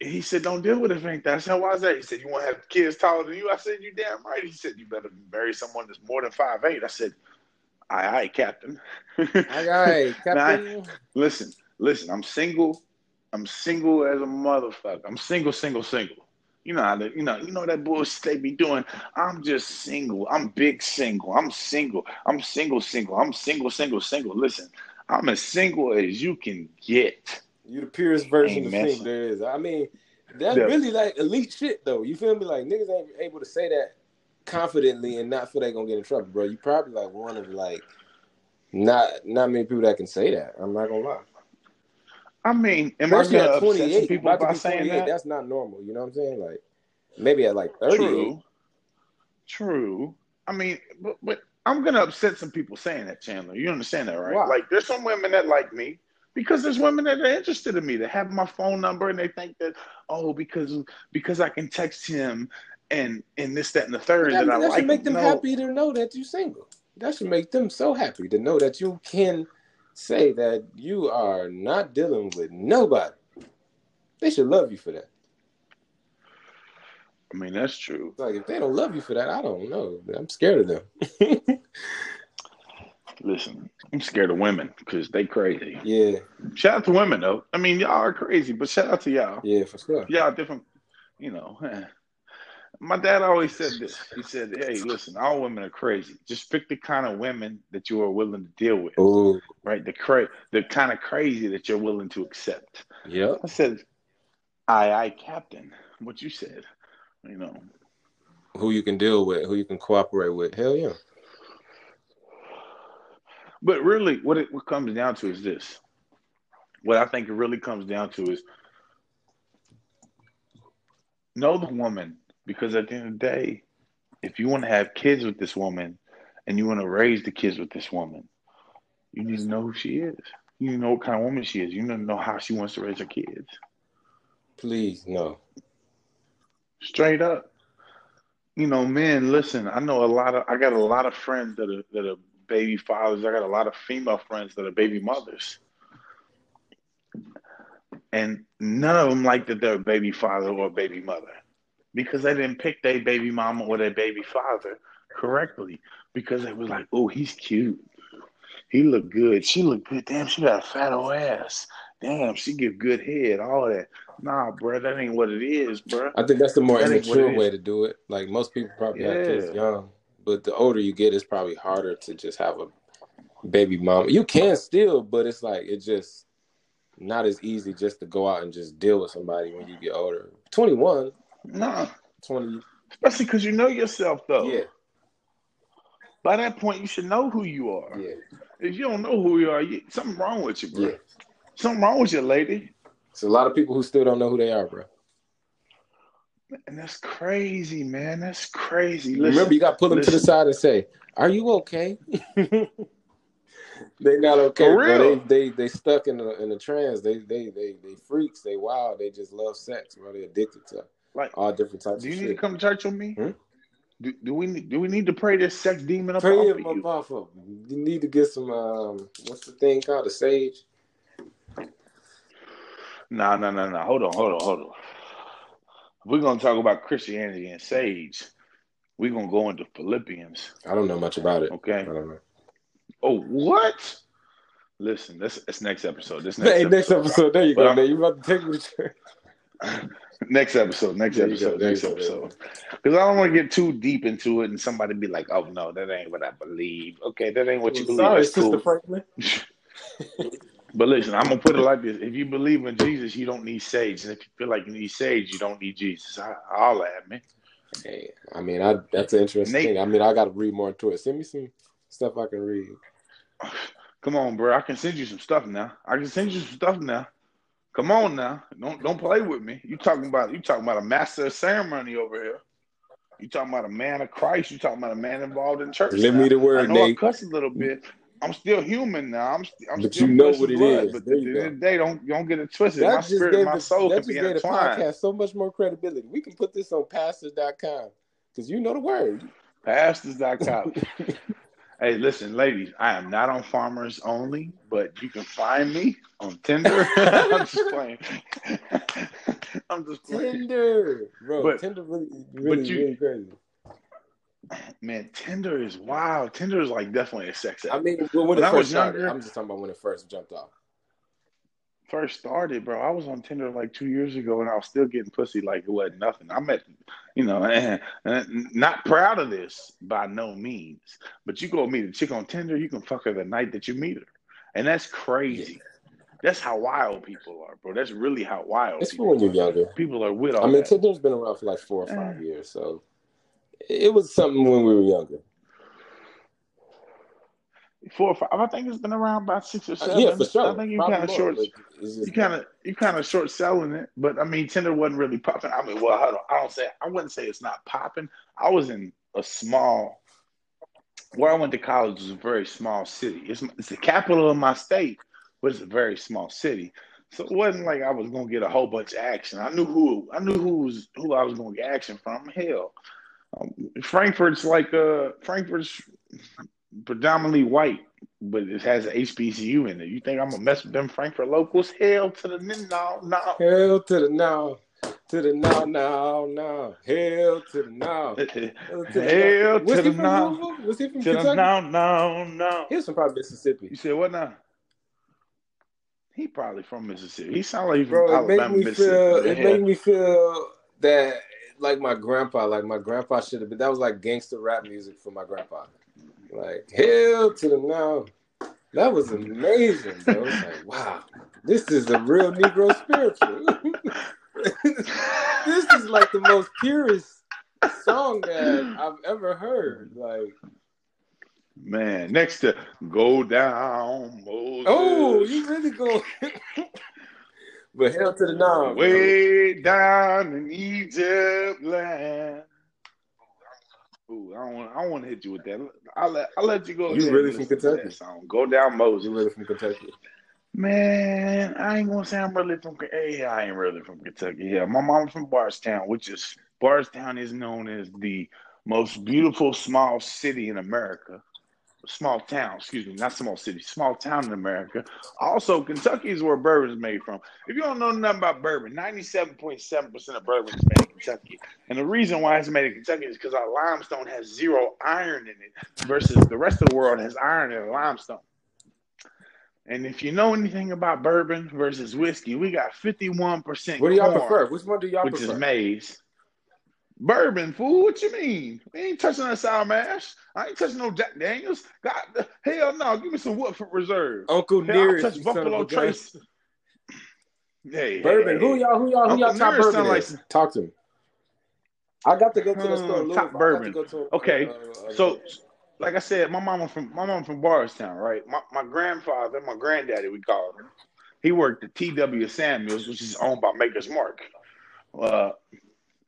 He said, "Don't deal with it if it ain't that." I said, "Why is that?" He said, "You want to have kids taller than you?" I said, "You damn right." He said, "You better marry someone that's more than five eight. I said, "Aye, aye, Captain." aye, aye, Captain. I, listen, listen. I'm single. I'm single as a motherfucker. I'm single, single, single. You know how to, you know, you know that bullshit they be doing. I'm just single. I'm big single. I'm single. I'm single, single. I'm single, single, single. Listen, I'm as single as you can get. You the purest version of single there is. I mean, that's yeah. really like elite shit though. You feel me? Like niggas ain't able to say that confidently and not feel they gonna get in trouble, bro. You probably like one of like not not many people that can say that. I'm not gonna lie. I mean, am Especially I gonna 28, people by saying that? That's not normal. You know what I'm saying? Like maybe at like 30. True. True. I mean, but, but I'm gonna upset some people saying that, Chandler. You understand that, right? Why? Like, there's some women that like me because there's women that are interested in me that have my phone number and they think that oh because because I can text him and and this that and the third that, that I that like. should make them no. happy to know that you're single. That should make them so happy to know that you can say that you are not dealing with nobody. They should love you for that. I mean, that's true. Like if they don't love you for that, I don't know. I'm scared of them. Listen, I'm scared of women because they crazy. Yeah. Shout out to women though. I mean, y'all are crazy, but shout out to y'all. Yeah, for sure. Y'all different. You know, my dad always said this. He said, "Hey, listen, all women are crazy. Just pick the kind of women that you are willing to deal with. Ooh. Right? The cra- the kind of crazy that you're willing to accept." Yeah. I said, "Aye, aye, Captain." What you said you know. Who you can deal with, who you can cooperate with. Hell yeah. But really, what it what comes down to is this. What I think it really comes down to is know the woman because at the end of the day, if you want to have kids with this woman and you want to raise the kids with this woman, you need to know who she is. You need to know what kind of woman she is. You need to know how she wants to raise her kids. Please, no. Straight up. You know, men, listen, I know a lot of I got a lot of friends that are that are baby fathers. I got a lot of female friends that are baby mothers. And none of them like that they're a baby father or a baby mother because they didn't pick their baby mama or their baby father correctly because they was like, oh, he's cute. He look good. She look good. Damn, she got a fat old ass. Damn, she give good head. All that. Nah, bro, that ain't what it is, bro. I think that's the more that immature way to do it. Like most people probably yeah. have kids young, but the older you get, it's probably harder to just have a baby mama. You can still, but it's like it's just not as easy just to go out and just deal with somebody when you get older. Twenty one, nah, twenty, especially because you know yourself though. Yeah. By that point, you should know who you are. Yeah. If you don't know who you are, you, something wrong with you, bro. Yeah. Something wrong with you, lady. It's a lot of people who still don't know who they are, bro. And that's crazy, man. That's crazy. Listen, Remember, you got to pull them listen. to the side and say, "Are you okay?" they not okay, For real. Bro. They they they stuck in the in the trance. They they they they freaks. They wild. They just love sex, bro. They addicted to like all different types. Do you need shit. to come to church with me? Hmm? Do, do we do we need to pray this sex demon up pray off him of off of You need to get some um what's the thing called? a sage. No, no, no, no. Hold on, hold on, hold on. We're gonna talk about Christianity and Sage. We're gonna go into Philippians. I don't know much about it. Okay. I don't know. Oh, what? Listen, this this next episode. This next hey, episode, next episode. There you go. Man. You about to take me to next episode. Next episode. Next episode. Because I don't want to get too deep into it, and somebody be like, "Oh no, that ain't what I believe." Okay, that ain't what you believe. Sorry, That's Sister cool. Franklin. But listen, I'm gonna put it like this: If you believe in Jesus, you don't need sage, and if you feel like you need sage, you don't need Jesus. I, I'll add me. Hey, I mean, I that's an interesting Nate, thing. I mean, I got to read more into it. Send me some stuff I can read. Come on, bro. I can send you some stuff now. I can send you some stuff now. Come on now. Don't don't play with me. You talking about you talking about a master of ceremony over here. You talking about a man of Christ. You talking about a man involved in church. Let me the word, I know Nate. I cuss a little bit, I'm still human now. I'm, I'm but still you know what it blood, is. But there at the end of the day, don't don't get it twisted. That my spirit, my soul that can be intertwined. Podcast so much more credibility. We can put this on pastors.com because you know the word. Pastors.com. hey, listen, ladies, I am not on Farmers Only, but you can find me on Tinder. I'm just playing. I'm just playing. Tinder, bro. But, Tinder really, really, you, really crazy man, Tinder is wow. Tinder is like definitely a sex app. I mean, when, when it first started, younger, I'm just talking about when it first jumped off. First started, bro. I was on Tinder like two years ago, and I was still getting pussy like it wasn't nothing. I'm at, you know, and, and not proud of this by no means. But you go meet a chick on Tinder, you can fuck her the night that you meet her. and that's crazy. That's how wild people are, bro. That's really how wild. It's for when you're younger. People are with all. I mean, that. Tinder's been around for like four or eh. five years, so it was something when we were younger. Four or five. I think it's been around about six or seven. Uh, yeah, for sure. I think you kind of short. You kind of you kind of short selling it, but I mean, Tinder wasn't really popping. I mean, well, I don't, I don't say I wouldn't say it's not popping. I was in a small. Where I went to college was a very small city. It's it's the capital of my state, but it's a very small city. So it wasn't like I was gonna get a whole bunch of action. I knew who I knew who was who I was gonna get action from. Hell, um, Frankfort's like uh Frankfort's predominantly white, but it has an HBCU in it. You think I'm gonna mess with them Frankfort locals? Hell to the no, no. Hell to the no. To the no, no, no. Hell to the no. Hell to the no. Was he from to Kentucky? no, no, no. He's from probably Mississippi. You said what now? He probably from Mississippi. He sounds like he's Bro, from Alabama, it Mississippi. Feel, it yeah. made me feel that like my grandpa, like my grandpa should have been. That was like gangster rap music for my grandpa. Like hell to the now. That was amazing, bro. like wow, this is a real Negro spiritual. this is like the most purest song that I've ever heard. Like Man, next to go down, Moses. Oh, you really go. but hell to the now. Way down in Egypt land. Ooh, I don't want. I don't want to hit you with that. I'll let. I'll let you go. You really from Kentucky? Song. Go down, Moses. You really from Kentucky? Man, I ain't gonna say I'm really from. Hey, I ain't really from Kentucky. Yeah, my mom's from Bardstown, which is Bardstown is known as the most beautiful small city in America small town, excuse me, not small city, small town in America. Also, Kentucky is where bourbon is made from. If you don't know nothing about bourbon, 97.7% of bourbon is made Kentucky. And the reason why it's made in Kentucky is because our limestone has zero iron in it versus the rest of the world has iron in the limestone. And if you know anything about bourbon versus whiskey, we got 51%. What do y'all prefer? Which one do y'all which prefer? Which is maize. Bourbon, fool. What you mean? We ain't touching that sour mash. I ain't touching no Jack Daniels. God, hell no. Give me some Woodford Reserve. Uncle hell, Nearest, touch Buffalo Trace. Hey, bourbon. Hey, who y'all? Who y'all? Who y'all top bourbon? Like... Talk to me. I got to go to the store. Hmm, top bourbon. To, to, okay, uh, uh, so like I said, my mama from my mom from Bardstown, right? My my grandfather, my granddaddy, we call him. He worked at T.W. Samuels, which is owned by Maker's Mark. Uh,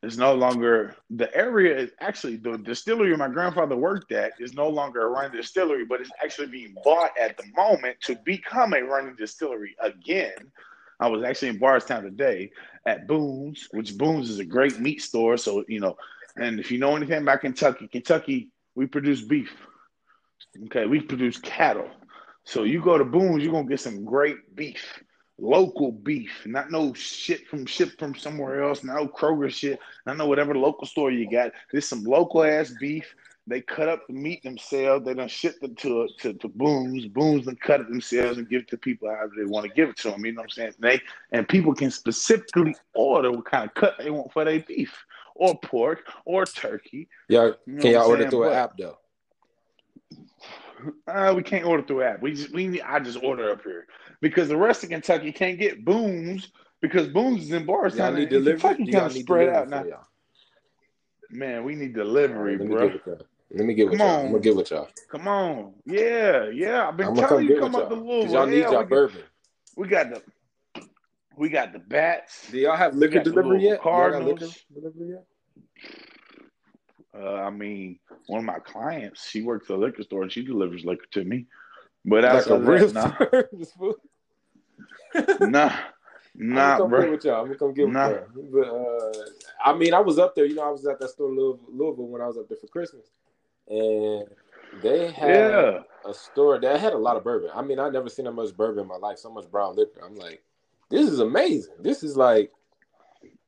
it's no longer the area is actually the distillery my grandfather worked at is no longer a running distillery, but it's actually being bought at the moment to become a running distillery again. I was actually in Bardstown today at Boone's, which Boone's is a great meat store. So, you know, and if you know anything about Kentucky, Kentucky, we produce beef. Okay, we produce cattle. So you go to Boone's, you're gonna get some great beef local beef, not no shit from shipped from somewhere else, no Kroger shit, not know whatever local store you got. There's some local ass beef. They cut up the meat themselves. They don't ship it to to, to Boone's. Boone's and cut it themselves and give it to people however they want to give it to them. You know what I'm saying? They and people can specifically order what kind of cut they want for their beef or pork or turkey. Yeah, you know can y'all order through an app though? Uh, we can't order through app. We just we I just order up here because the rest of Kentucky can't get Boone's because Boone's is in Bardstown. Y'all need delivery. Kentucky kind of spread out now. Man, we need delivery, right, bro. Let me get with come y'all. On. I'm gonna get with y'all. Come on, yeah, yeah. I've been I'm telling you, come up the Louisville. Y'all need y'all bourbon. We got the, we got the bats. Do y'all have liquor delivery yet? Cardinals. Liquor delivery yet? Uh, I mean, one of my clients, she works at a liquor store and she delivers liquor to me. But like a real nah. nah, nah, I'm bro. with y'all. I'm gonna come get nah. with y'all. But uh, I mean, I was up there. You know, I was at that store in Louisville, Louisville when I was up there for Christmas, and they had yeah. a store that had a lot of bourbon. I mean, I never seen that much bourbon in my life. So much brown liquor. I'm like, this is amazing. This is like,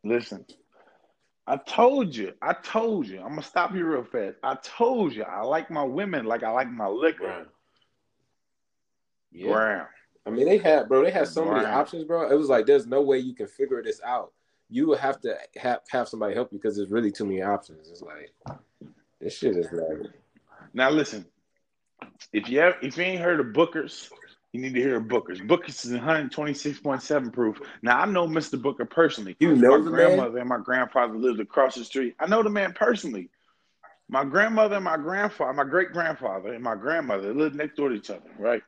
listen. I told you. I told you. I'm gonna stop you real fast. I told you. I like my women like I like my liquor. Yeah. Brown. I mean, they had, bro. They had so Brown. many options, bro. It was like there's no way you can figure this out. You would have to have have somebody help you because there's really too many options. It's like this shit is like. Now listen, if you have, if you ain't heard of Booker's, You need to hear of Booker's. Booker's is 126.7 proof. Now I know Mr. Booker personally. You know my the grandmother man? and my grandfather lived across the street. I know the man personally. My grandmother and my grandfather, my great grandfather and my grandmother lived next door to each other, right?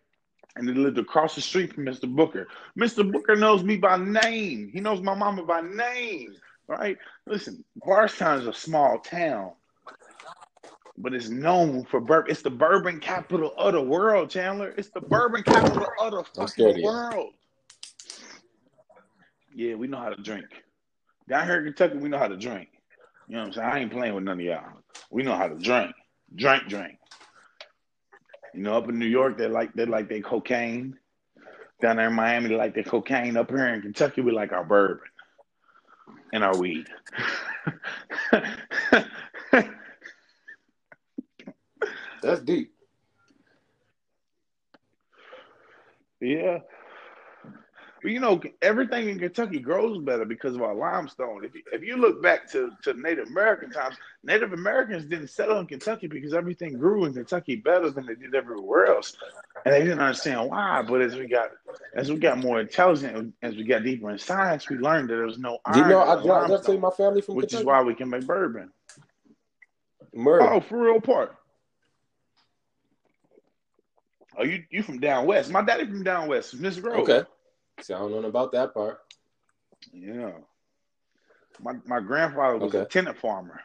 And they lived across the street from Mr. Booker. Mr. Booker knows me by name. He knows my mama by name, right? Listen, Bardstown is a small town but it's known for bourbon. It's the bourbon capital of the world, Chandler. It's the bourbon capital of the I'm scared of fucking world. Yeah, we know how to drink. Down here in Kentucky, we know how to drink. You know what I'm saying? I ain't playing with none of y'all. We know how to drink. Drink, drink. You know, up in New York, they like they like their cocaine. Down there in Miami, they like their cocaine. Up here in Kentucky, we like our bourbon and our weed. That's deep. Yeah. But you know, everything in Kentucky grows better because of our limestone. If you, if you look back to, to Native American times, Native Americans didn't settle in Kentucky because everything grew in Kentucky better than they did everywhere else, and they didn't understand why. But as we got as we got more intelligent, as we got deeper in science, we learned that there was no Do you iron know I the dropped that to limestone, my family from which is why we can make bourbon. Murder. Oh, for real part. Oh, you you from down west? My daddy from down west, Miss Grove. okay. See, I don't know about that part. Yeah. My my grandfather was a tenant farmer.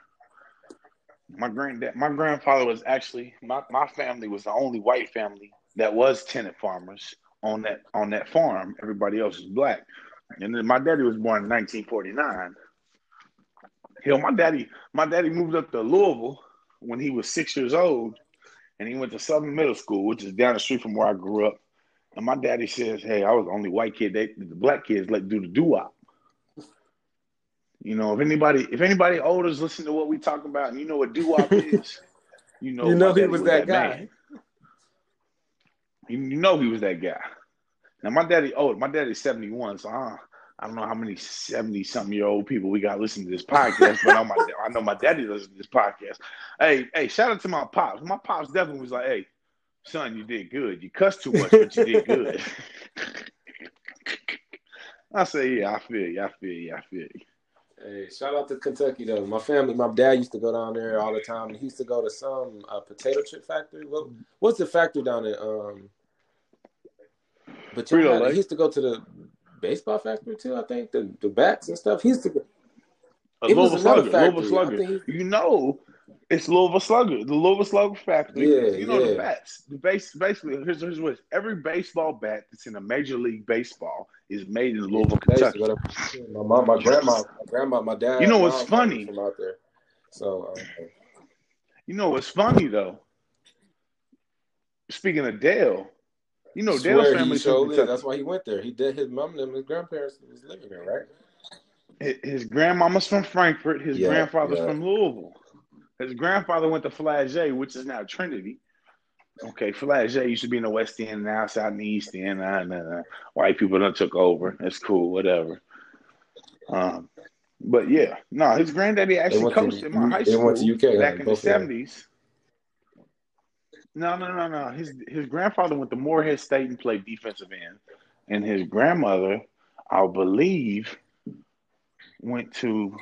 My granddad my grandfather was actually my, my family was the only white family that was tenant farmers on that on that farm. Everybody else was black. And then my daddy was born in 1949. Hell, my daddy my daddy moved up to Louisville when he was six years old, and he went to Southern Middle School, which is down the street from where I grew up. And my daddy says, "Hey, I was the only white kid. They, the black kids let do the doo wop." You know, if anybody, if anybody older is listening to what we talking about, and you know what doo wop is, you know, You know he was that guy. You, you know he was that guy. Now my daddy, oh, my daddy's seventy one, so I, I don't know how many seventy something year old people we got listening to this podcast, but I know my, I know my daddy listens to this podcast. Hey, hey, shout out to my pops. My pops definitely was like, hey, son, you did good. You cussed too much, but you did good. I say, yeah, I feel you. I feel you. I feel you. Hey, shout out to Kentucky though. My family, my dad used to go down there all the time. And he used to go to some uh, potato chip factory. What, what's the factory down there? Um, but Frito Lay. he used to go to the baseball factory too. I think the the bats and stuff. He's the A Louisville Slugger. Louisville. Slugger. You know, it's Louisville Slugger. The Louisville Slugger factory. Yeah, you know yeah. the bats. The base, basically, here's, here's what every baseball bat that's in a major league baseball is made in Louisville, Kentucky. My mom, my grandma, my grandma, my dad. You know what's funny? From out there. So uh, You know what's funny though? Speaking of Dale, you know Dale's showed from it. Kentucky. That's why he went there. He did. His mom and his grandparents was living there, right? His- grandmama's from Frankfort. His Yeah, grandfather's yeah. from Louisville. His grandfather went to Flaget, which is now Trinity. Okay, Flaget used to be in the West End, now it's out in the East End. Nah, nah, nah. White people done took over. That's cool, whatever. Um, but yeah, no, his granddaddy actually went to- coached in my high school went to UK, back in the seventies. No, no, no, no. His his grandfather went to Morehead State and played defensive end, and his grandmother, I believe, went to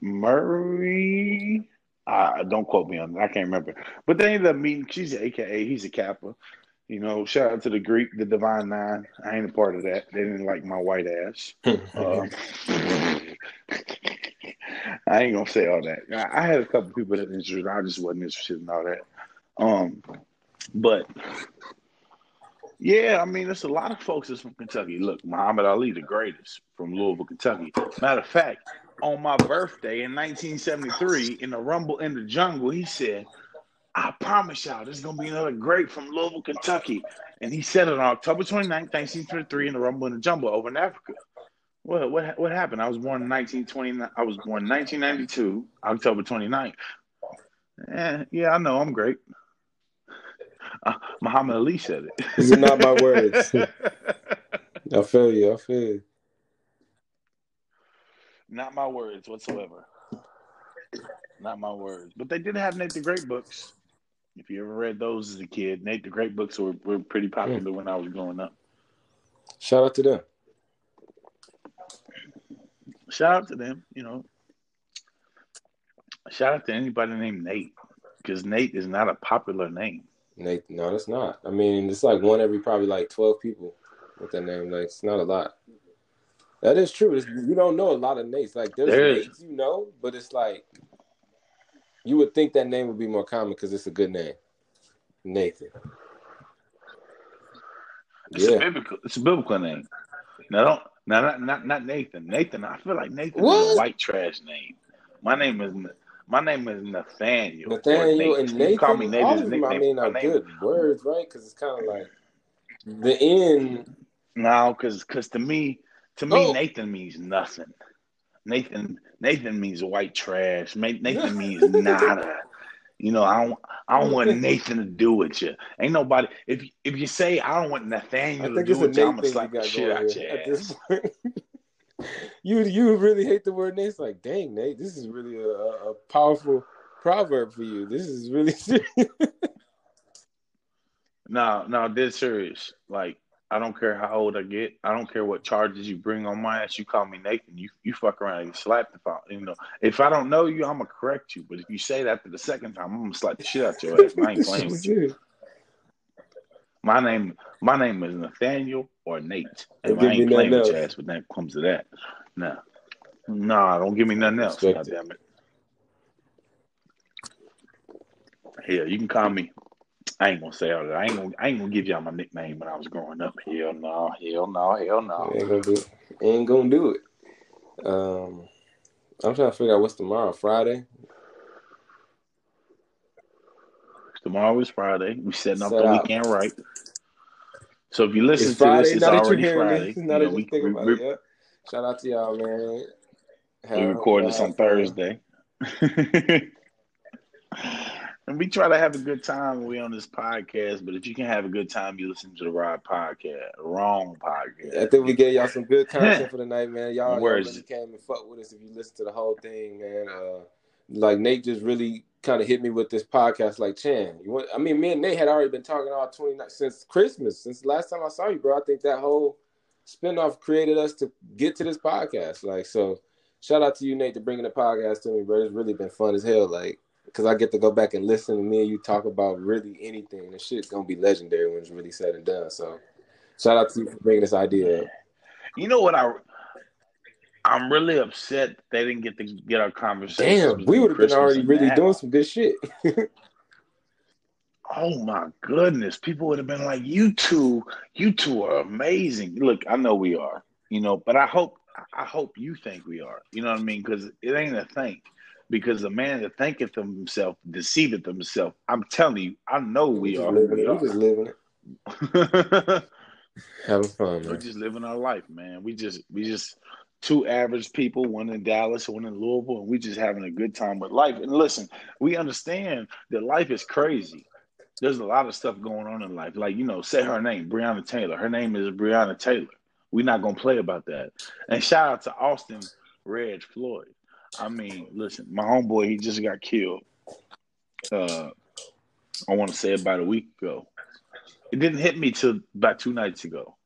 Murray. Uh, don't quote me on that. I can't remember. But they ended up meeting. She's an AKA. He's a Kappa. You know, shout out to the Greek, the Divine Nine. I ain't a part of that. They didn't like my white ass. Um, I ain't gonna say all that. I, I had a couple people that interested. I just wasn't interested in all that. Um, but yeah, I mean, there's a lot of folks that's from Kentucky. Look, Muhammad Ali, the greatest from Louisville, Kentucky. Matter of fact, on my birthday in 1973, in the Rumble in the Jungle, he said, "I promise y'all, there's gonna be another great from Louisville, Kentucky." And he said it on October 29th, 1933, in the Rumble in the Jungle over in Africa. What what what happened? I was born in 1929. I was born in 1992, October 29th. Eh, yeah, I know I'm great. Uh, Muhammad Ali said it. These are not my words. I feel you. I feel you. Not my words whatsoever. Not my words. But they did have Nate the Great books. If you ever read those as a kid, Nate the Great books were, were pretty popular mm. when I was growing up. Shout out to them. Shout out to them. You know, shout out to anybody named Nate because Nate is not a popular name. Nate, no, that's not. I mean, it's like one every probably like twelve people with that name. Like, it's not a lot. That is true. It's, you don't know a lot of Nates. Like, there's there Nates you know, but it's like you would think that name would be more common because it's a good name, Nathan. It's yeah. a biblical. It's a biblical name. Now don't. Now not not not Nathan. Nathan. I feel like Nathan what? is a white trash name. My name is my name is Nathaniel. Nathaniel and Nathan. You call me Nathan. All of them, I mean, are good words, right? Because it's kind of like the end. No, because because to me, to me, oh. Nathan means nothing. Nathan Nathan means white trash. Nathan means nada. You know, I don't I don't want Nathan to do with you. Ain't nobody if if you say I don't want Nathaniel to do with you, I'm gonna slap shit out your ass. you you really hate the word Nate. It's like, dang, Nate, this is really a, a powerful proverb for you. This is really serious. no, no, this serious. Like, I don't care how old I get. I don't care what charges you bring on my ass. You call me Nathan. You you fuck around and slap the phone. You know, if I don't know you, I'm gonna correct you. But if you say that for the second time, I'm gonna slap the shit out your ass. I ain't playing with you. My name, my name is Nathaniel or Nate. And I ain't playing with your ass when that comes to that. No, no, nah, don't give me nothing else. God damn it. Hell, you can call me. I ain't gonna say all that. I ain't gonna. I ain't gonna give y'all my nickname when I was growing up. Hell no. Hell no. Hell no. Ain't gonna do. It. Ain't gonna do it. Um, I'm trying to figure out what's tomorrow. Friday. Tomorrow is Friday. We setting up Set the out. weekend right. So if you listen it's to Friday, this, it's already Friday. Now you think about we, it, yeah. Shout out to y'all, man. we record this on Thursday. and we try to have a good time when we on this podcast. But if you can have a good time, you listen to the Rod podcast, wrong podcast. I think we gave y'all some good content for the night, man. Y'all, y'all really came and fuck with us if you listen to the whole thing, man. Uh, like Nate just really kind of hit me with this podcast. Like Chan, you want? I mean, me and Nate had already been talking all twenty since Christmas, since the last time I saw you, bro. I think that whole spinoff created us to get to this podcast. Like, so shout out to you, Nate, to bringing the podcast to me, bro. It's really been fun as hell. Like, because I get to go back and listen to me and you talk about really anything. The shit's gonna be legendary when it's really said and done. So, shout out to you for bringing this idea. Up. You know what I I'm really upset they didn't get to get our conversation. Damn, we would have been already really doing some good shit. oh my goodness, people would have been like, "You two, you two are amazing." Look, I know we are, you know, but I hope, I hope you think we are. You know what I mean? Because it ain't a think. Because a man that thinketh of himself deceiveth himself. I'm telling you, I know we, we are. Living, we are. just living it. Having fun, man. We're just living our life, man. We just, we just two average people, one in Dallas, one in Louisville, and we just having a good time with life. And listen, we understand that life is crazy. There's a lot of stuff going on in life. Like, you know, say her name, Breonna Taylor. Her name is Breonna Taylor. We're not gonna play about that. And shout out to Austin Reg Floyd. I mean, listen, my homeboy, he just got killed. Uh I want to say about a week ago. It didn't hit me till about two nights ago.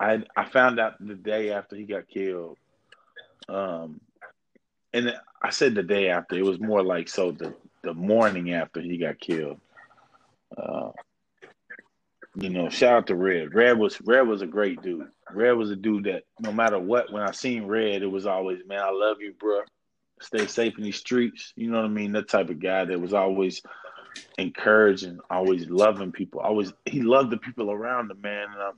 I I found out the day after he got killed. Um, and I said the day after. It was more like so the the morning after he got killed. Uh, you know, shout out to Red. Red was Red was a great dude. Red was a dude that no matter what, when I seen Red, it was always, man, I love you, bro. Stay safe in these streets. You know what I mean? That type of guy that was always encouraging, always loving people. Always he loved the people around him, man. And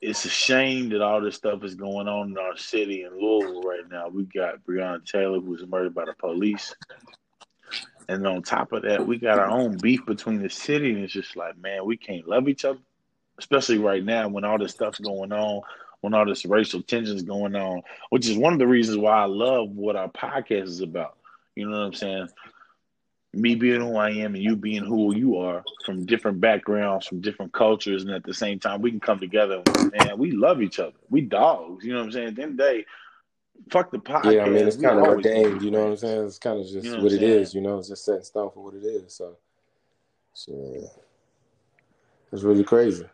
it's a shame that all this stuff is going on in our city in Louisville right now. We got Breonna Taylor who was murdered by the police. And on top of that, we got our own beef between the city, and it's just like, man, we can't love each other, especially right now when all this stuff's going on, when all this racial tension's going on, which is one of the reasons why I love what our podcast is about. You know what I'm saying? Me being who I am and you being who you are from different backgrounds, from different cultures, and at the same time we can come together. And we love each other. We dogs. You know what I'm saying? At the end of the day, fuck the podcast. Yeah, I mean it's kind of ordained. You know what I'm saying? It's kind of just you know what, what it is. You know, it's just set in stone for what it is. So, so it's really crazy.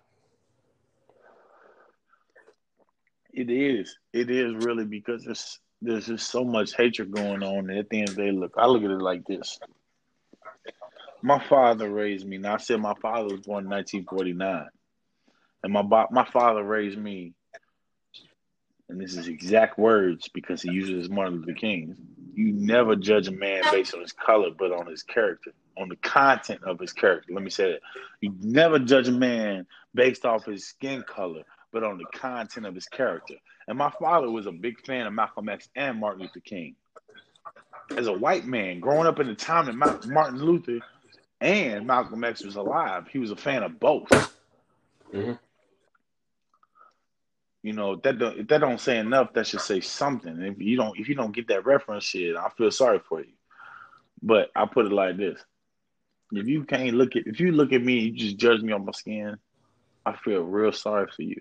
It is. It is really because there's there's just so much hatred going on. And at the end of the day, look, I look at it like this. My father raised me. Now I said my father was born in 1949, and my my father raised me. And this is exact words because he uses Martin Luther King. You never judge a man based on his color, but on his character, on the content of his character. Let me say that. You never judge a man based off his skin color, but on the content of his character. And my father was a big fan of Malcolm X and Martin Luther King. As a white man, growing up in the time that Martin Luther and Malcolm X was alive, he was a fan of both. Mm-hmm. You know that don't, if that don't say enough, that should say something. If you don't, if you don't get that reference, shit, I feel sorry for you. But I put it like this: if you can't look at, if you look at me, you just judge me on my skin. I feel real sorry for you.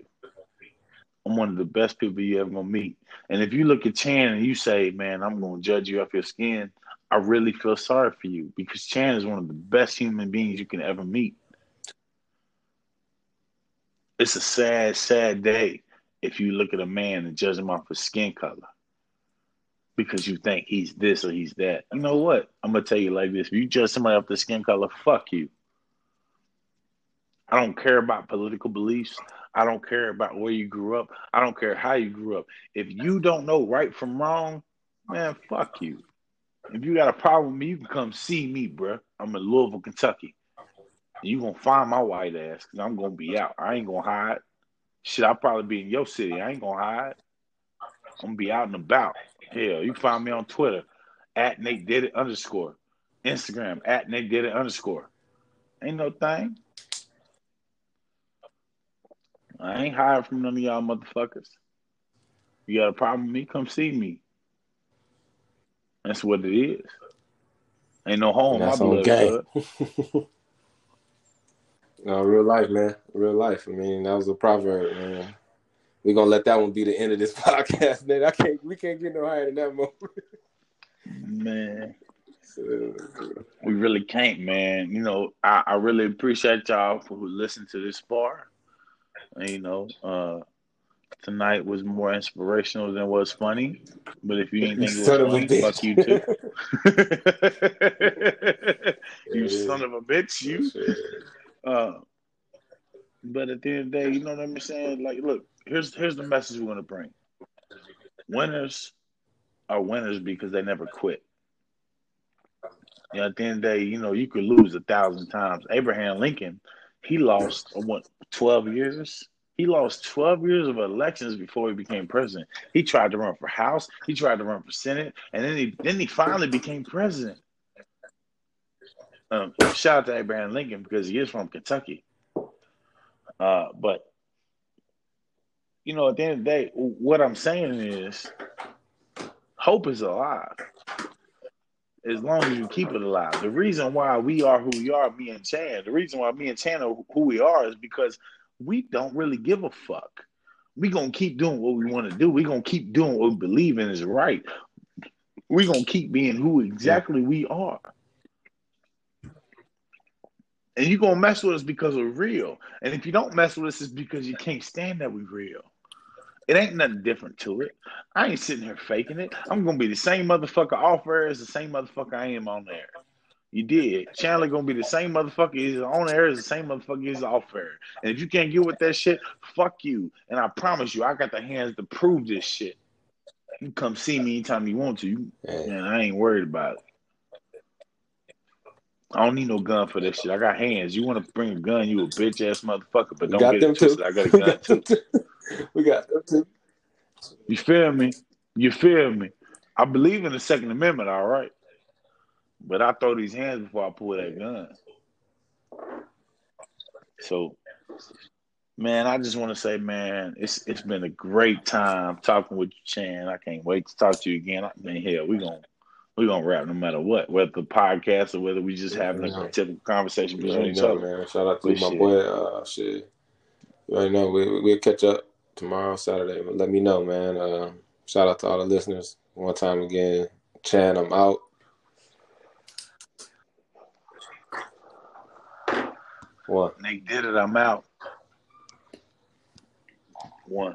I'm one of the best people you ever gonna meet. And if you look at Chan and you say, "Man, I'm gonna judge you off your skin," I really feel sorry for you because Chan is one of the best human beings you can ever meet. It's a sad, sad day if you look at a man and judge him off his skin color because you think he's this or he's that. You know what? I'm gonna tell you like this: if you judge somebody off the skin color, fuck you. I don't care about political beliefs. I don't care about where you grew up. I don't care how you grew up. If you don't know right from wrong, man, fuck you. If you got a problem with me, you can come see me, bro. I'm in Louisville, Kentucky. You gonna find my white ass because I'm gonna be out. I ain't gonna hide. Shit, I'll probably be in your city. I ain't gonna hide. I'm gonna be out and about. Hell, you find me on Twitter at Nate did it underscore, Instagram at Nate did it underscore. Ain't no thing. I ain't hiding from none of y'all motherfuckers. You got a problem with me? Come see me. That's what it is. Ain't no home. That's my blood. Okay. no, real life, man. Real life. I mean, that was a proverb, man. We're gonna let that one be the end of this podcast, man. I can't we can't get no higher than that moment. man. We really can't, man. You know, I, I really appreciate y'all for who listened to this far. You know, uh, tonight was more inspirational than was funny. But if you didn't think it was funny, fuck you too. you son of a bitch, you. Uh, but at the end of the day, you know what I'm saying? Like, look, here's here's the message we want to bring. Winners are winners because they never quit. You know, at the end of the day, you know, you could lose a thousand times. Abraham Lincoln, he lost what twelve years. He lost twelve years of elections before he became president. He tried to run for House. He tried to run for Senate, and then he then he finally became president. Um, shout out to Abraham Lincoln because he is from Kentucky. Uh, but you know, at the end of the day, what I'm saying is, hope is alive as long as you keep it alive. The reason why we are who we are, me and Chan, the reason why me and Chan are who we are is because we don't really give a fuck. We gonna keep doing what we want to do. We gonna keep doing what we believe in is right. We gonna keep being who exactly we are. And you gonna mess with us because we're real. And if you don't mess with us, it's because you can't stand that we're real. It ain't nothing different to it. I ain't sitting here faking it. I'm gonna be the same motherfucker off air as the same motherfucker I am on air. You did. Chandler gonna be the same motherfucker he's on air as the same motherfucker he's off air. And if you can't get with that shit, fuck you. And I promise you, I got the hands to prove this shit. You come see me anytime you want to. And I ain't worried about it. I don't need no gun for this shit. I got hands. You want to bring a gun, you a bitch ass motherfucker, but don't get it twisted. I got a gun too. we got them too. You feel me? You feel me? I believe in the Second Amendment, all right. But I throw these hands before I pull that gun. So, man, I just want to say, man, it's it's been a great time talking with you, Chan. I can't wait to talk to you again. I mean, hell, we gonna we gonna rap no matter what, whether the podcast or whether we just having a typical conversation between each other. Man. Shout out to my shit. boy. Uh, shit, right now we we'll catch up tomorrow, Saturday. Let me know, man. Uh, Shout out to all the listeners. One time again, Chan, I'm out. What? Nick did it. I'm out. One.